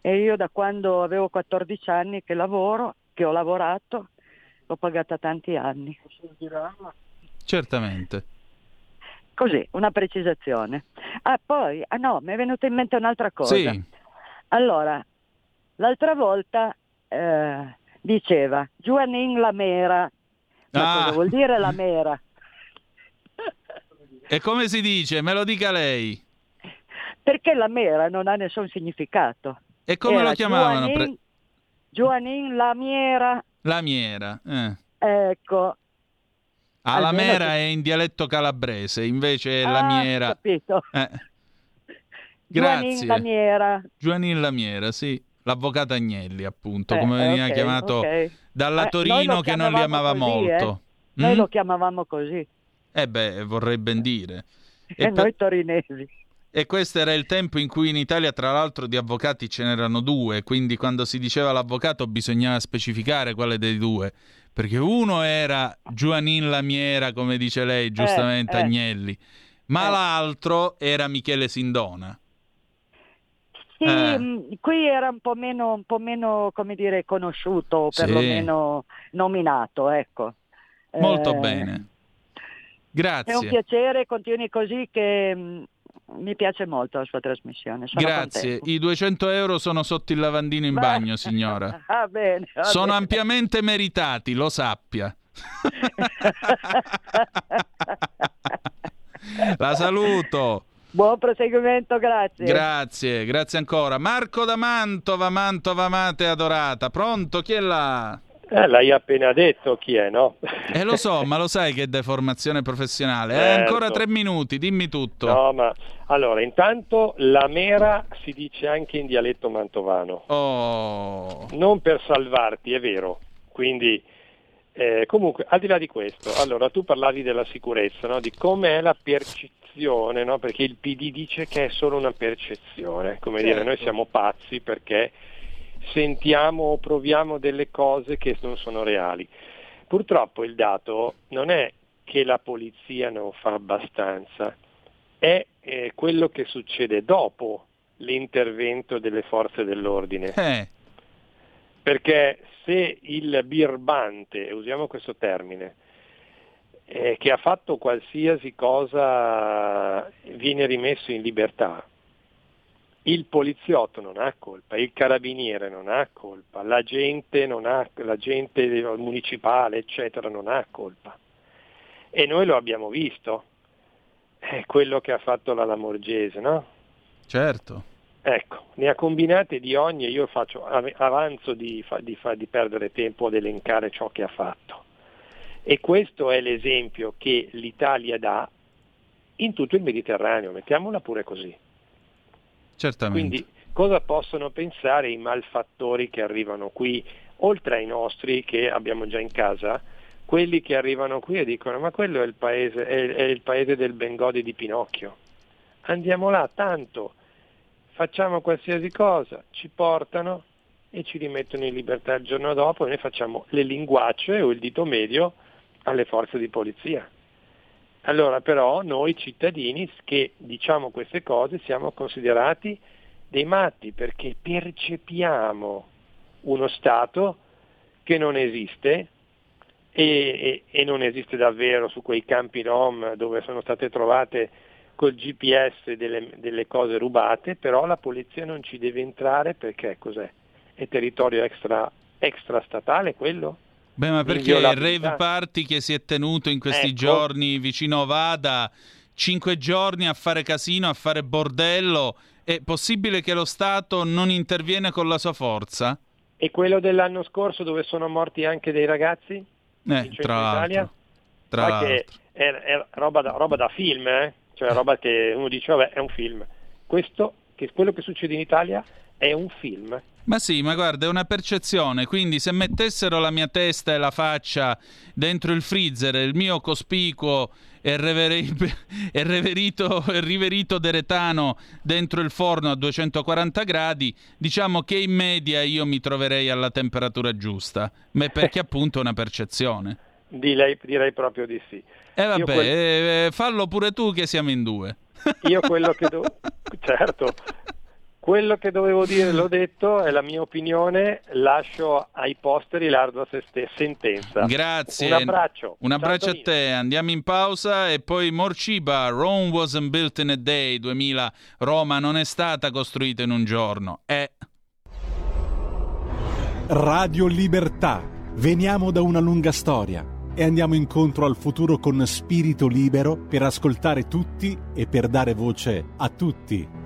E io da quando avevo 14 anni che lavoro, che ho lavorato, l'ho pagata tanti anni. certamente. Così, una precisazione. Ah, poi, ah no, mi è venuta in mente un'altra cosa. Sì. Allora, l'altra volta eh, diceva Giovanin la mera. Ma Ah. cosa vuol dire la mera? [laughs] E come si dice? Me lo dica lei. Perché la mera non ha nessun significato. E come Era lo chiamavano? Giovanin, Pre- Giovanin la miera, La miera. eh. ecco. Ah, la mera che- è in dialetto calabrese, invece Ah, miera. capito. Eh. Giovanin Grazie. la miera. Giovannin Lamiera, sì. L'avvocato Agnelli, appunto, Eh, come veniva ok, chiamato ok. dalla Eh, Torino lo che non li amava così, eh. molto. Noi Mm? lo chiamavamo così. Eh beh, vorrei ben dire. E, E, per- noi torinesi. e questo era il tempo in cui in Italia, tra l'altro, di avvocati ce n'erano due, quindi quando si diceva l'avvocato bisognava specificare quale dei due, perché uno era Giovannin Lamiera, come dice lei giustamente eh. Agnelli, ma Eh. l'altro era Michele Sindona. Sì, Eh. mh, qui era un po' meno, un po' meno come dire, conosciuto, o Sì. perlomeno nominato, ecco. Molto Eh, bene. È un Grazie. piacere, continui così che mh, mi piace molto la sua trasmissione. Sono Grazie. contenta. I 200 euro sono sotto il lavandino in bagno, signora. [laughs] Ah, bene. va Sono bene. ampiamente meritati, lo sappia. [laughs] La saluto. Buon proseguimento, grazie. Grazie, grazie ancora. Marco da Mantova, Mantova amata e adorata. Pronto? Chi è là? Eh, l'hai appena detto chi è, no? Eh lo so, [laughs] ma lo sai che è deformazione professionale. Eh, Certo. ancora tre minuti, dimmi tutto. No, ma allora, intanto la mera si dice anche in dialetto mantovano. Oh. Non per salvarti, è vero. Quindi, eh, comunque, al di là di questo, allora tu parlavi della sicurezza, no? di com'è la percezione, no? perché il PD dice che è solo una percezione, come dire, Certo. noi siamo pazzi perché sentiamo o proviamo delle cose che non sono reali. Purtroppo il dato non è che la polizia non fa abbastanza, è eh, quello che succede dopo l'intervento delle forze dell'ordine. Eh, Perché se il birbante, usiamo questo termine, eh, che ha fatto qualsiasi cosa viene rimesso in libertà, il poliziotto non ha colpa, il carabiniere non ha colpa, l'agente, non ha, l'agente municipale, eccetera, non ha colpa. E noi lo abbiamo visto, è quello che ha fatto la Lamorgese, no? Certo. Ecco, ne ha combinate di ogni e io faccio, avanzo di, di, di perdere tempo ad elencare ciò che ha fatto. E questo è l'esempio che l'Italia dà in tutto il Mediterraneo, mettiamola pure così. Certamente. Quindi cosa possono pensare i malfattori che arrivano qui, oltre ai nostri che abbiamo già in casa, quelli che arrivano qui e dicono ma quello è il paese, è, è il paese del Bengodi di Pinocchio. Andiamo là, tanto, facciamo qualsiasi cosa, ci portano e ci rimettono in libertà il giorno dopo e noi facciamo le linguacce o il dito medio alle forze di polizia. Allora però noi cittadini che diciamo queste cose siamo considerati dei matti perché percepiamo uno Stato che non esiste e, e, e, non esiste davvero su quei campi Rom dove sono state trovate col GPS delle, delle cose rubate, però la polizia non ci deve entrare perché cos'è? È territorio extra, extrastatale quello? Beh, ma perché il rave party che si è tenuto in questi ecco. giorni vicino a Vada, cinque giorni a fare casino, a fare bordello, è possibile che lo Stato non interviene con la sua forza? E quello dell'anno scorso dove sono morti anche dei ragazzi? Eh, tra l'altro. Tra l'altro. È, è roba, da, roba, da, film, eh? cioè roba che uno dice vabbè è un film. Questo, che quello che succede in Italia è un film. Ma sì, ma guarda, è una percezione, quindi se mettessero la mia testa e la faccia dentro il freezer, il mio cospicuo e, [laughs] e reverito, e riverito deretano dentro il forno a 240 gradi, diciamo che in media io mi troverei alla temperatura giusta, ma perché [laughs] appunto è una percezione. Direi, direi proprio di sì. E eh vabbè, quel... eh, fallo pure tu che siamo in due. Io quello che do... [laughs] certo, quello che dovevo dire [laughs] l'ho detto, è la mia opinione, lascio ai posteri l'ardua sentenza. Grazie. Un abbraccio. Un abbraccio a te, andiamo in pausa e poi Morciba, Rome wasn't built in a day, 2000, Roma non è stata costruita in un giorno, è... Radio Libertà, veniamo da una lunga storia e andiamo incontro al futuro con spirito libero per ascoltare tutti e per dare voce a tutti.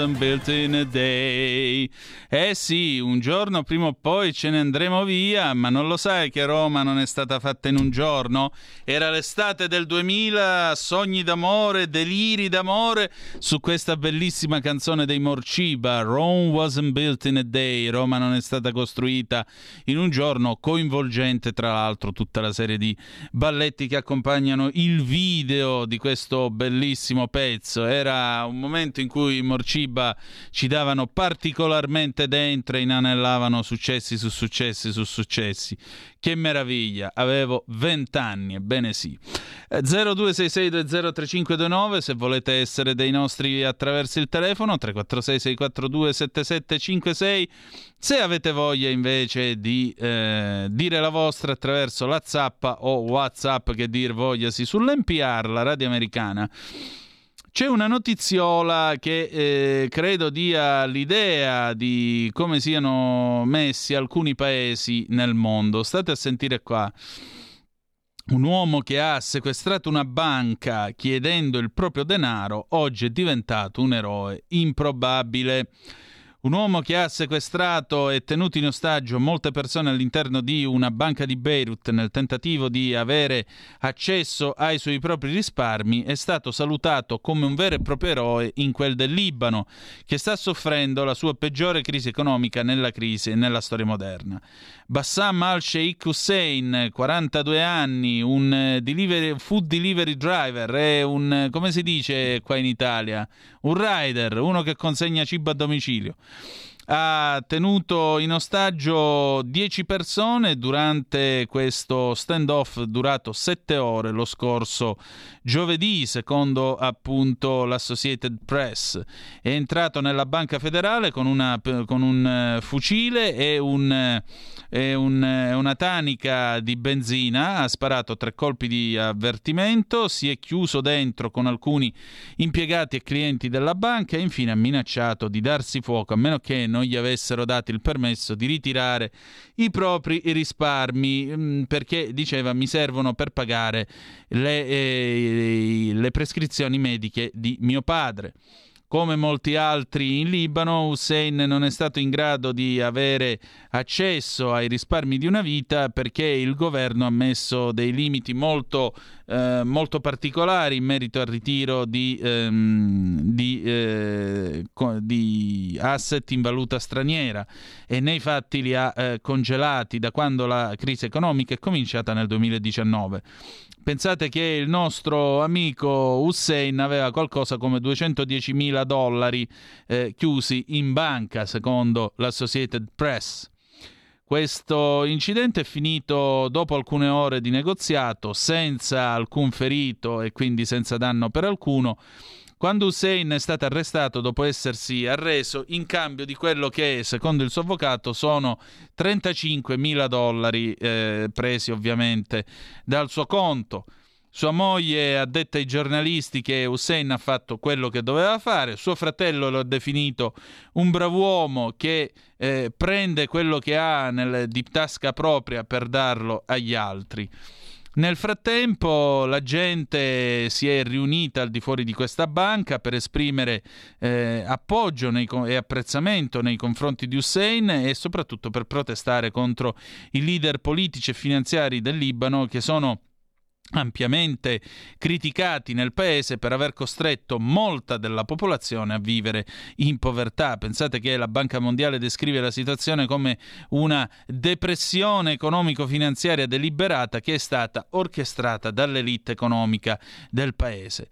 Throne wasn't built in a day? Eh sì, giorno prima o poi ce ne andremo via, ma non lo sai che Roma non è stata fatta in un giorno? Era l'estate del 2000, sogni d'amore, deliri d'amore, su questa bellissima canzone dei Morciba, Rome wasn't built in a day, Roma non è stata costruita in un giorno, coinvolgente tra l'altro tutta la serie di balletti che accompagnano il video di questo bellissimo pezzo. Era un momento in cui i Morciba ci davano particolarmente dentro e inanellavano successi su successi su successi. Che meraviglia, avevo 20 anni, ebbene sì. 0266203529 se volete essere dei nostri attraverso il telefono 346 642 7756 se avete voglia invece di eh, dire la vostra attraverso la zappa o whatsapp che dir vogliasi sull'NPR, la radio americana c'è una notiziola che eh, credo dia l'idea di come siano messi alcuni paesi nel mondo. State a sentire qua. Un uomo che ha sequestrato una banca chiedendo il proprio denaro oggi è diventato un eroe improbabile. Un uomo che ha sequestrato e tenuto in ostaggio molte persone all'interno di una banca di Beirut nel tentativo di avere accesso ai suoi propri risparmi è stato salutato come un vero e proprio eroe in quel del Libano, che sta soffrendo la sua peggiore crisi economica nella crisi e nella storia moderna. Bassam al-Sheikh Hussein, 42 anni, un delivery, food delivery driver, è un, come si dice qua in Italia, un rider, uno che consegna cibo a domicilio ha tenuto in ostaggio 10 persone durante questo standoff durato 7 ore lo scorso giovedì, secondo appunto l'Associated Press. È entrato nella banca federale con, una, con un eh, fucile e, un, e un, una tanica di benzina, ha sparato tre colpi di avvertimento, si è chiuso dentro con alcuni impiegati e clienti della banca e infine ha minacciato di darsi fuoco a meno che non gli avessero dato il permesso di ritirare i propri risparmi mm, perché diceva mi servono per pagare le, eh, le prescrizioni mediche di mio padre. Come molti altri in Libano, Hussein non è stato in grado di avere accesso ai risparmi di una vita perché il governo ha messo dei limiti molto, eh, molto particolari in merito al ritiro di, ehm, di, eh, di, asset in valuta straniera e nei fatti li ha eh, congelati da quando la crisi economica è cominciata nel 2019. Pensate che il nostro amico Hussein aveva qualcosa come 210 mila dollari eh, chiusi in banca, secondo l'Associated Press. Questo incidente è finito dopo alcune ore di negoziato, senza alcun ferito e quindi senza danno per alcuno, quando Hussein è stato arrestato dopo essersi arreso in cambio di quello che, secondo il suo avvocato, sono 35 mila dollari eh, presi ovviamente dal suo conto. Sua moglie ha detto ai giornalisti che Hussein ha fatto quello che doveva fare, suo fratello lo ha definito un brav'uomo che eh, prende quello che ha nel, di tasca propria per darlo agli altri. Nel frattempo la gente si è riunita al di fuori di questa banca per esprimere eh, appoggio nei, e apprezzamento nei confronti di Hussein e soprattutto per protestare contro i leader politici e finanziari del Libano che sono ampiamente criticati nel paese per aver costretto molta della popolazione a vivere in povertà. Pensate che la Banca Mondiale descrive la situazione come una depressione economico-finanziaria deliberata che è stata orchestrata dall'elite economica del paese.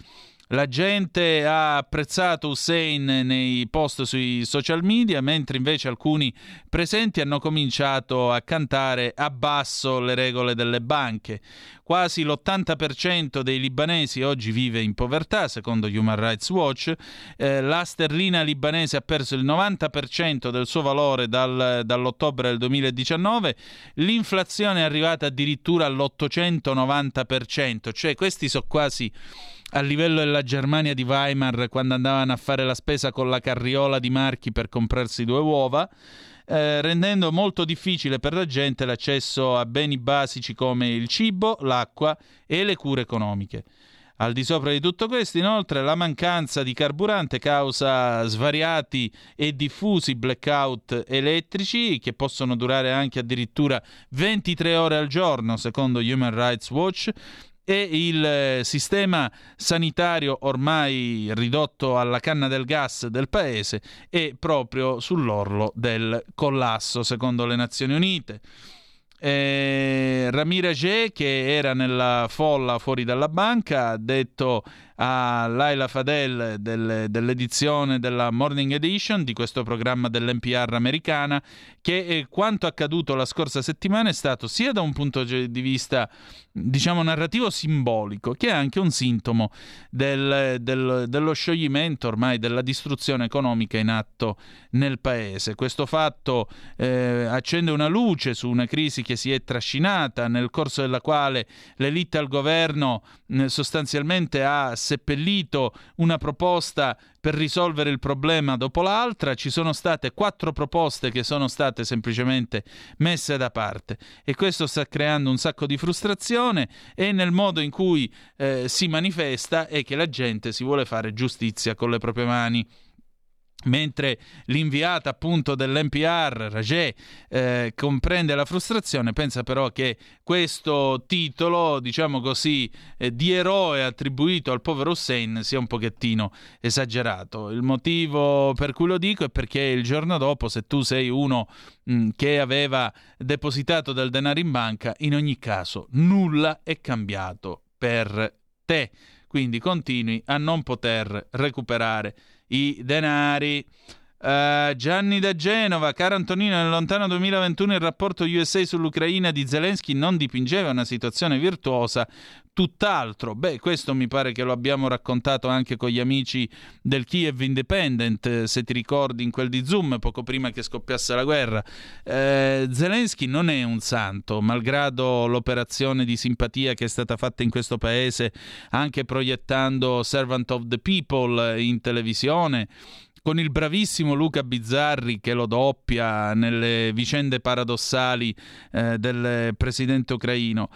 La gente ha apprezzato Hussein nei post sui social media, mentre invece alcuni presenti hanno cominciato a cantare a basso le regole delle banche. Quasi l'80% dei libanesi oggi vive in povertà, secondo Human Rights Watch. Eh, la sterlina libanese ha perso il 90% del suo valore dal, dall'ottobre del 2019. L'inflazione è arrivata addirittura all'890%, cioè questi sono quasi a livello della Germania di Weimar quando andavano a fare la spesa con la carriola di marchi per comprarsi due uova. eh, rendendo molto difficile per la gente l'accesso a beni basici come il cibo, l'acqua e le cure economiche. Al di sopra di tutto questo, inoltre, la mancanza di carburante causa svariati e diffusi blackout elettrici che possono durare anche addirittura 23 ore al giorno, secondo Human Rights Watch, e il eh, sistema sanitario ormai ridotto alla canna del gas del paese è proprio sull'orlo del collasso, secondo le Nazioni Unite. Eh, Ramirez, che era nella folla fuori dalla banca, ha detto a Laila Fadel del, dell'edizione della Morning Edition di questo programma dell'NPR americana che eh, quanto accaduto la scorsa settimana è stato sia da un punto di vista diciamo narrativo simbolico che è anche un sintomo del, del, dello scioglimento ormai della distruzione economica in atto nel paese. Questo fatto eh, accende una luce su una crisi che si è trascinata nel corso della quale l'elite al governo eh, sostanzialmente ha seppellito una proposta per risolvere il problema dopo l'altra, ci sono state quattro proposte che sono state semplicemente messe da parte. E questo sta creando un sacco di frustrazione e nel modo in cui eh, si manifesta è che la gente si vuole fare giustizia con le proprie mani mentre l'inviata appunto dell'NPR, Rajé, eh, comprende la frustrazione, pensa però che questo titolo, diciamo così, eh, di eroe attribuito al povero Hussein sia un pochettino esagerato. Il motivo per cui lo dico è perché il giorno dopo, se tu sei uno mh, mm, che aveva depositato del denaro in banca, in ogni caso nulla è cambiato per te. Quindi continui a non poter recuperare i denari. Uh, Gianni da Genova, caro Antonino, nel lontano 2021 il rapporto USA sull'Ucraina di Zelensky non dipingeva una situazione virtuosa, tutt'altro. Beh, questo mi pare che lo abbiamo raccontato anche con gli amici del Kiev Independent, se ti ricordi in quel di Zoom, poco prima che scoppiasse la guerra. Eh, Zelensky non è un santo, malgrado l'operazione di simpatia che è stata fatta in questo paese, anche proiettando Servant of the People in televisione con il bravissimo Luca Bizzarri che lo doppia nelle vicende paradossali eh, del presidente ucraino.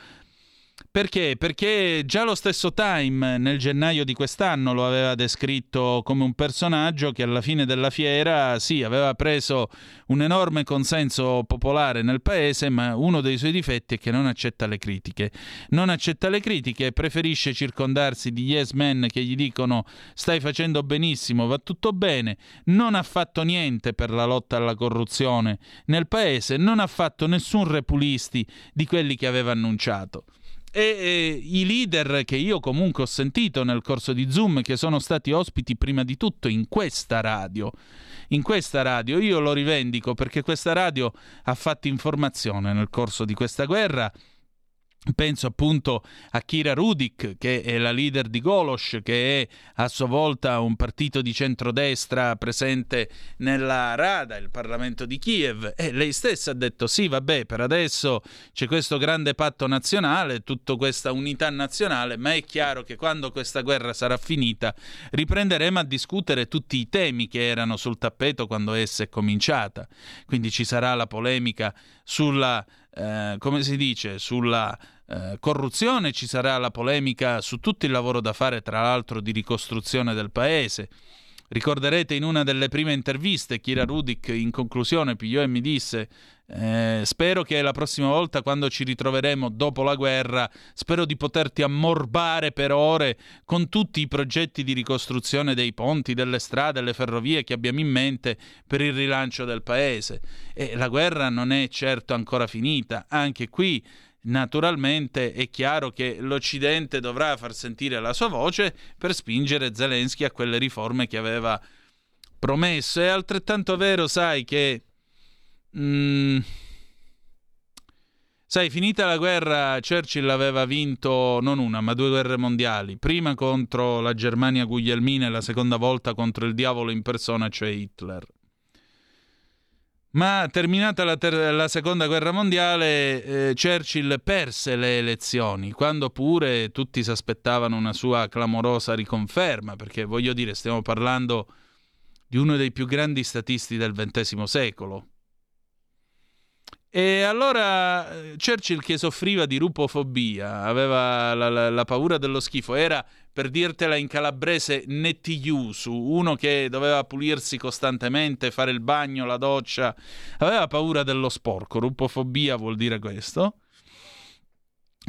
Perché? Perché già lo stesso Time nel gennaio di quest'anno lo aveva descritto come un personaggio che alla fine della fiera sì, aveva preso un enorme consenso popolare nel paese, ma uno dei suoi difetti è che non accetta le critiche. Non accetta le critiche preferisce circondarsi di yes men che gli dicono stai facendo benissimo, va tutto bene, non ha fatto niente per la lotta alla corruzione nel paese, non ha fatto nessun repulisti di quelli che aveva annunciato. E, e, i leader che io comunque ho sentito nel corso di Zoom, che sono stati ospiti prima di tutto in questa radio, in questa radio, io lo rivendico perché questa radio ha fatto informazione nel corso di questa guerra Penso appunto a Kira Rudik, che è la leader di Golosh, che è a sua volta un partito di centrodestra presente nella Rada, il Parlamento di Kiev, e lei stessa ha detto sì, vabbè, per adesso c'è questo grande patto nazionale, tutta questa unità nazionale, ma è chiaro che quando questa guerra sarà finita riprenderemo a discutere tutti i temi che erano sul tappeto quando essa è cominciata. Quindi ci sarà la polemica sulla eh, come si dice, sulla eh, corruzione, ci sarà la polemica su tutto il lavoro da fare, tra l'altro, di ricostruzione del paese. Ricorderete in una delle prime interviste, Kira Rudik in conclusione pigliò e mi disse eh, spero che la prossima volta quando ci ritroveremo dopo la guerra, spero di poterti ammorbare per ore con tutti i progetti di ricostruzione dei ponti, delle strade, delle ferrovie che abbiamo in mente per il rilancio del paese. E la guerra non è certo ancora finita, anche qui Naturalmente è chiaro che l'Occidente dovrà far sentire la sua voce per spingere Zelensky a quelle riforme che aveva promesso. È altrettanto vero, sai, che... Mm, sai, finita la guerra, Churchill aveva vinto non una, ma due guerre mondiali. Prima contro la Germania Guglielmina e la seconda volta contro il diavolo in persona, cioè Hitler. Ma terminata la, ter- la, seconda guerra mondiale, eh, Churchill perse le elezioni, quando pure tutti si aspettavano una sua clamorosa riconferma, perché voglio dire, stiamo parlando di uno dei più grandi statisti del XX secolo. E allora eh, Churchill che soffriva di rupofobia, aveva la, la, la paura dello schifo, era per dirtela in calabrese nettigliusu, uno che doveva pulirsi costantemente, fare il bagno, la doccia, aveva paura dello sporco, rupofobia vuol dire questo.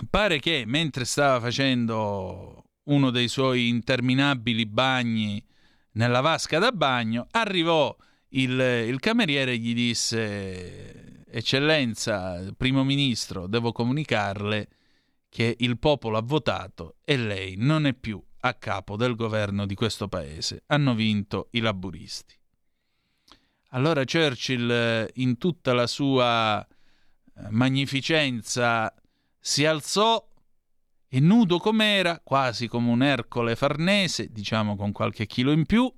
Pare che mentre stava facendo uno dei suoi interminabili bagni nella vasca da bagno, arrivò il, il cameriere gli disse Eccellenza, primo ministro, devo comunicarle che il popolo ha votato e lei non è più a capo del governo di questo paese. Hanno vinto i laburisti. Allora Churchill, in tutta la sua eh, magnificenza, si alzò e nudo com'era, quasi come un Ercole farnese, diciamo con qualche chilo in più,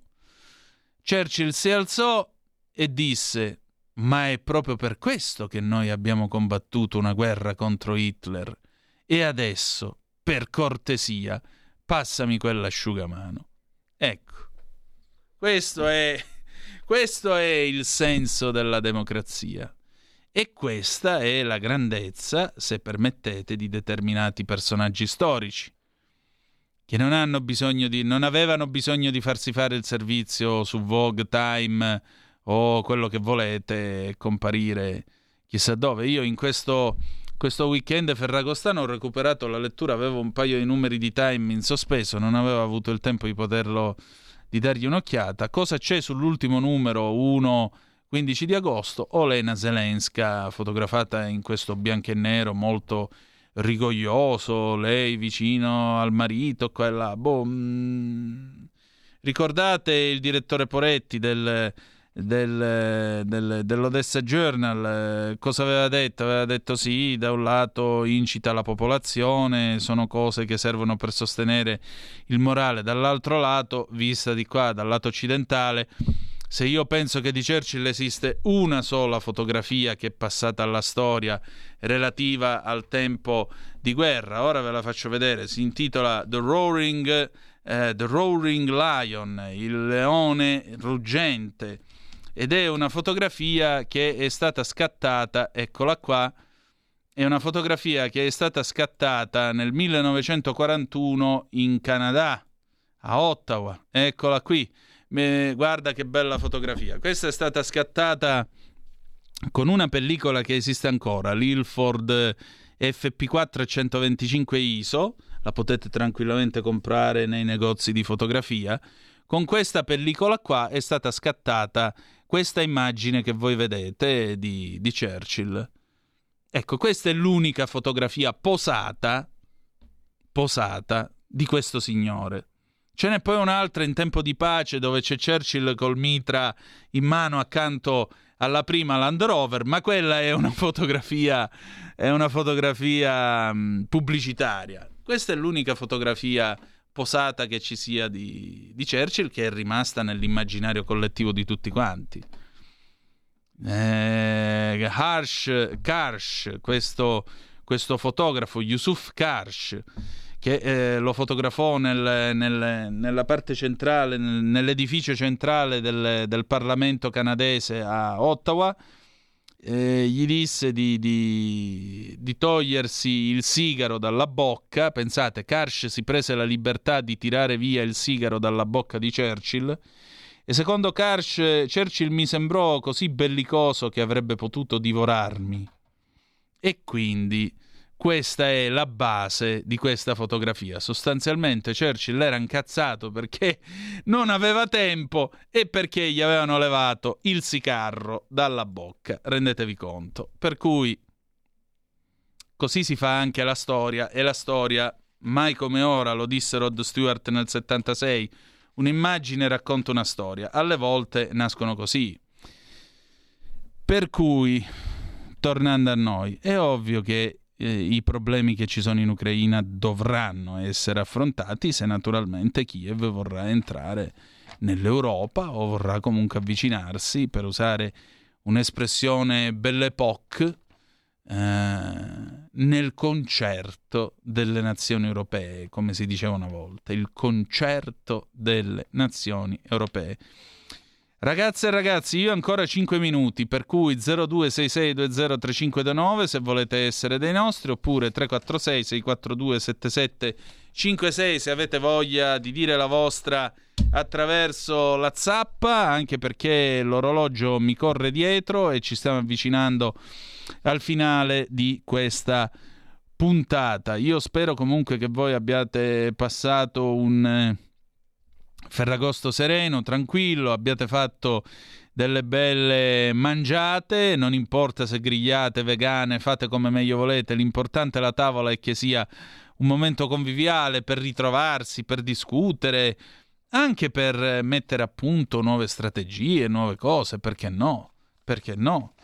Churchill si alzò e disse ma è proprio per questo che noi abbiamo combattuto una guerra contro Hitler. E adesso, per cortesia, passami quell'asciugamano. Ecco, questo è, questo è il senso della democrazia. E questa è la grandezza, se permettete, di determinati personaggi storici, che non, hanno bisogno di, non avevano bisogno di farsi fare il servizio su Vogue, Time, o quello che volete comparire chissà dove. Io in questo, questo weekend ferragostano ho recuperato la lettura, avevo un paio di numeri di Time in sospeso, non avevo avuto il tempo di poterlo di dargli un'occhiata. Cosa c'è sull'ultimo numero 1 15 di agosto? Olena Zelenska fotografata in questo bianco e nero molto rigoglioso, lei vicino al marito, quella boh, mm, ricordate il direttore Poretti del del, del, dell'Odessa Journal cosa aveva detto? Aveva detto sì, da un lato incita la popolazione, sono cose che servono per sostenere il morale, dall'altro lato, vista di qua, dal lato occidentale, se io penso che di Churchill esiste una sola fotografia che è passata alla storia relativa al tempo di guerra, ora ve la faccio vedere, si intitola The Roaring, eh, The Roaring Lion, il leone ruggente ed è una fotografia che è stata scattata, eccola qua, è una fotografia che è stata scattata nel 1941 in Canada, a Ottawa, eccola qui, guarda che bella fotografia. Questa è stata scattata con una pellicola che esiste ancora, l'Ilford FP4 125 ISO, la potete tranquillamente comprare nei negozi di fotografia. Con questa pellicola qua è stata scattata questa immagine che voi vedete di, di Churchill. Ecco, questa è l'unica fotografia posata, posata di questo signore. Ce n'è poi un'altra in tempo di pace dove c'è Churchill col mitra in mano accanto alla prima Land Rover, ma quella è una [laughs] fotografia, è una fotografia mh, pubblicitaria. Questa è l'unica fotografia posata che ci sia di, di Churchill che è rimasta nell'immaginario collettivo di tutti quanti. Eh, Harsh Karsh, questo, questo, fotografo, Yusuf Karsh, che eh, lo fotografò nel, nel, nella parte centrale, nel, nell'edificio centrale del, del Parlamento canadese a Ottawa, eh, gli disse di, di, di, togliersi il sigaro dalla bocca. Pensate, Karsh si prese la libertà di tirare via il sigaro dalla bocca di Churchill. E secondo Karsh, Churchill mi sembrò così bellicoso che avrebbe potuto divorarmi. E quindi questa è la base di questa fotografia. Sostanzialmente Churchill era incazzato perché [laughs] non aveva tempo e perché gli avevano levato il sicarro dalla bocca. Rendetevi conto. Per cui così si fa anche la storia e la storia mai come ora, lo disse Rod Stewart nel 76, un'immagine racconta una storia. Alle volte nascono così. Per cui, tornando a noi, è ovvio che eh, i problemi che ci sono in Ucraina dovranno essere affrontati se naturalmente Kiev vorrà entrare nell'Europa o vorrà comunque avvicinarsi, per usare un'espressione belle époque, eh, nel concerto delle nazioni europee, come si diceva una volta, il concerto delle nazioni europee. Ragazze e ragazzi, io ancora 5 minuti, per cui 0266203529 se volete essere dei nostri, oppure 346 642 7756 se avete voglia di dire la vostra attraverso la zappa, anche perché l'orologio mi corre dietro e ci stiamo avvicinando al finale di questa puntata. Io spero comunque che voi abbiate passato un Ferragosto sereno, tranquillo, abbiate fatto delle belle mangiate, non importa se grigliate, vegane, fate come meglio volete, l'importante la tavola è che sia un momento conviviale per ritrovarsi, per discutere, anche per mettere a punto nuove strategie, nuove cose, perché no? Perché no?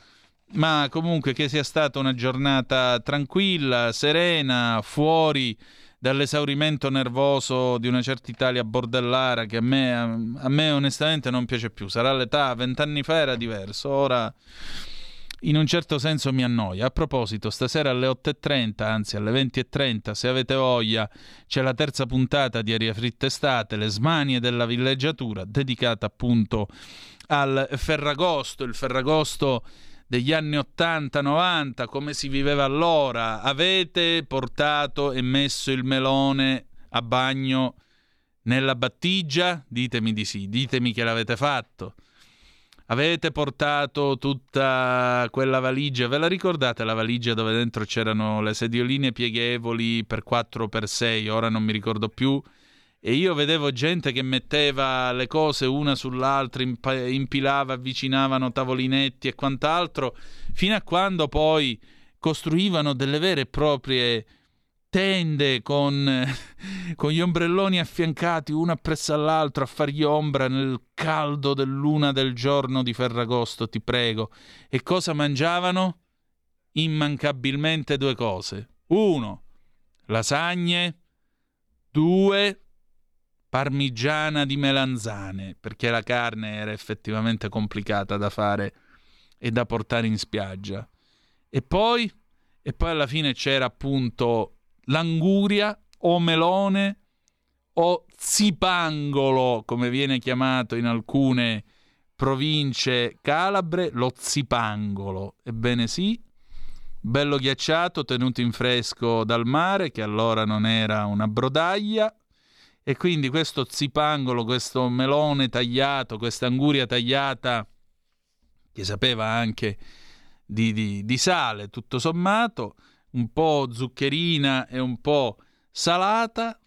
Ma comunque che sia stata una giornata tranquilla, serena, fuori dall'esaurimento nervoso di una certa Italia bordellara che a me, a me onestamente non piace più. Sarà l'età, vent'anni fa era diverso, ora in un certo senso mi annoia. A proposito, stasera alle 8.30, anzi alle 20.30, se avete voglia, c'è la terza puntata di Aria Fritta Estate, le smanie della villeggiatura, dedicata appunto al Ferragosto, il Ferragosto degli anni 80-90, come si viveva allora, avete portato e messo il melone a bagno nella battigia? Ditemi di sì, ditemi che l'avete fatto. Avete portato tutta quella valigia, ve la ricordate la valigia dove dentro c'erano le sedioline pieghevoli per 4x6, ora non mi ricordo più, e io vedevo gente che metteva le cose una sull'altra, imp- impilava, avvicinavano tavolinetti e quant'altro, fino a quando poi costruivano delle vere e proprie tende con, [laughs] con, gli ombrelloni affiancati uno appresso all'altro a fargli ombra nel caldo del luna del giorno di Ferragosto, ti prego. E cosa mangiavano? Immancabilmente due cose. Uno, lasagne. Due, parmigiana di melanzane, perché la carne era effettivamente complicata da fare e da portare in spiaggia. E poi, e poi alla fine c'era appunto l'anguria o melone o zipangolo, come viene chiamato in alcune province calabre, lo zipangolo. Ebbene sì, bello ghiacciato, tenuto in fresco dal mare, che allora non era una brodaglia, e quindi questo zipangolo, questo melone tagliato, questa anguria tagliata, che sapeva anche di, di, di sale, tutto sommato, un po' zuccherina e un po' salata,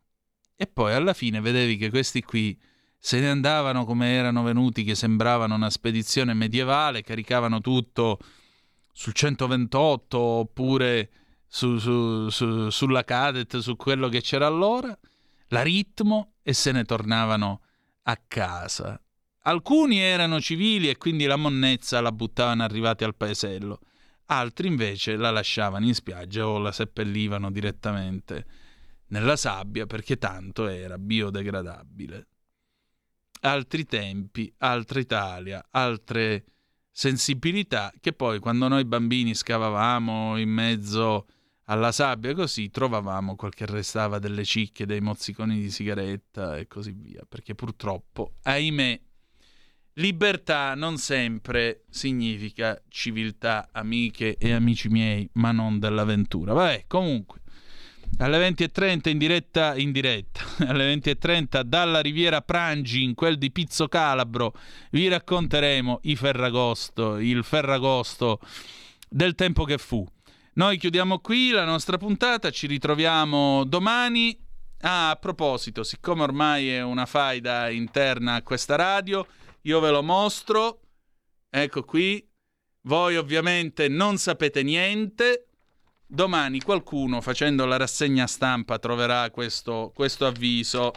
e poi alla fine vedevi che questi qui se ne andavano come erano venuti, che sembravano una spedizione medievale, caricavano tutto sul 128 oppure su, su, su, sulla Cadet, su quello che c'era allora la ritmo e se ne tornavano a casa. Alcuni erano civili e quindi la monnezza la buttavano arrivati al paesello, altri invece la lasciavano in spiaggia o la seppellivano direttamente nella sabbia perché tanto era biodegradabile. Altri tempi, altra Italia, altre sensibilità che poi quando noi bambini scavavamo in mezzo alla sabbia così trovavamo quel che restava delle cicche, dei mozziconi di sigaretta e così via, perché purtroppo, ahimè, libertà non sempre significa civiltà, amiche e amici miei, ma non dell'avventura. Vabbè, comunque, alle 20.30 in diretta, in diretta, [laughs] alle 20.30 dalla Riviera Prangi, in quel di Pizzo Calabro, vi racconteremo i Ferragosto, il Ferragosto del tempo che fu. Noi chiudiamo qui la nostra puntata, ci ritroviamo domani. Ah, a proposito, siccome ormai è una faida interna a questa radio, io ve lo mostro. Ecco qui. Voi ovviamente non sapete niente. Domani qualcuno facendo la rassegna stampa troverà questo, questo avviso.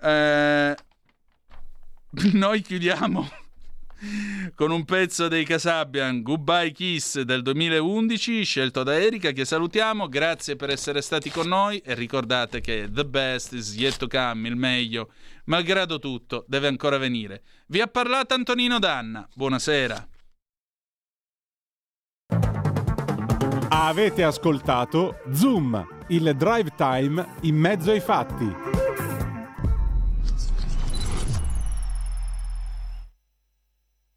Eh, [laughs] noi chiudiamo con un pezzo dei Casabian Goodbye Kiss del 2011 scelto da Erika che salutiamo. Grazie per essere stati con noi e ricordate che the best is yet to come il meglio malgrado tutto deve ancora venire. Vi ha parlato Antonino Danna. Buonasera. Avete ascoltato Zoom il drive time in mezzo ai fatti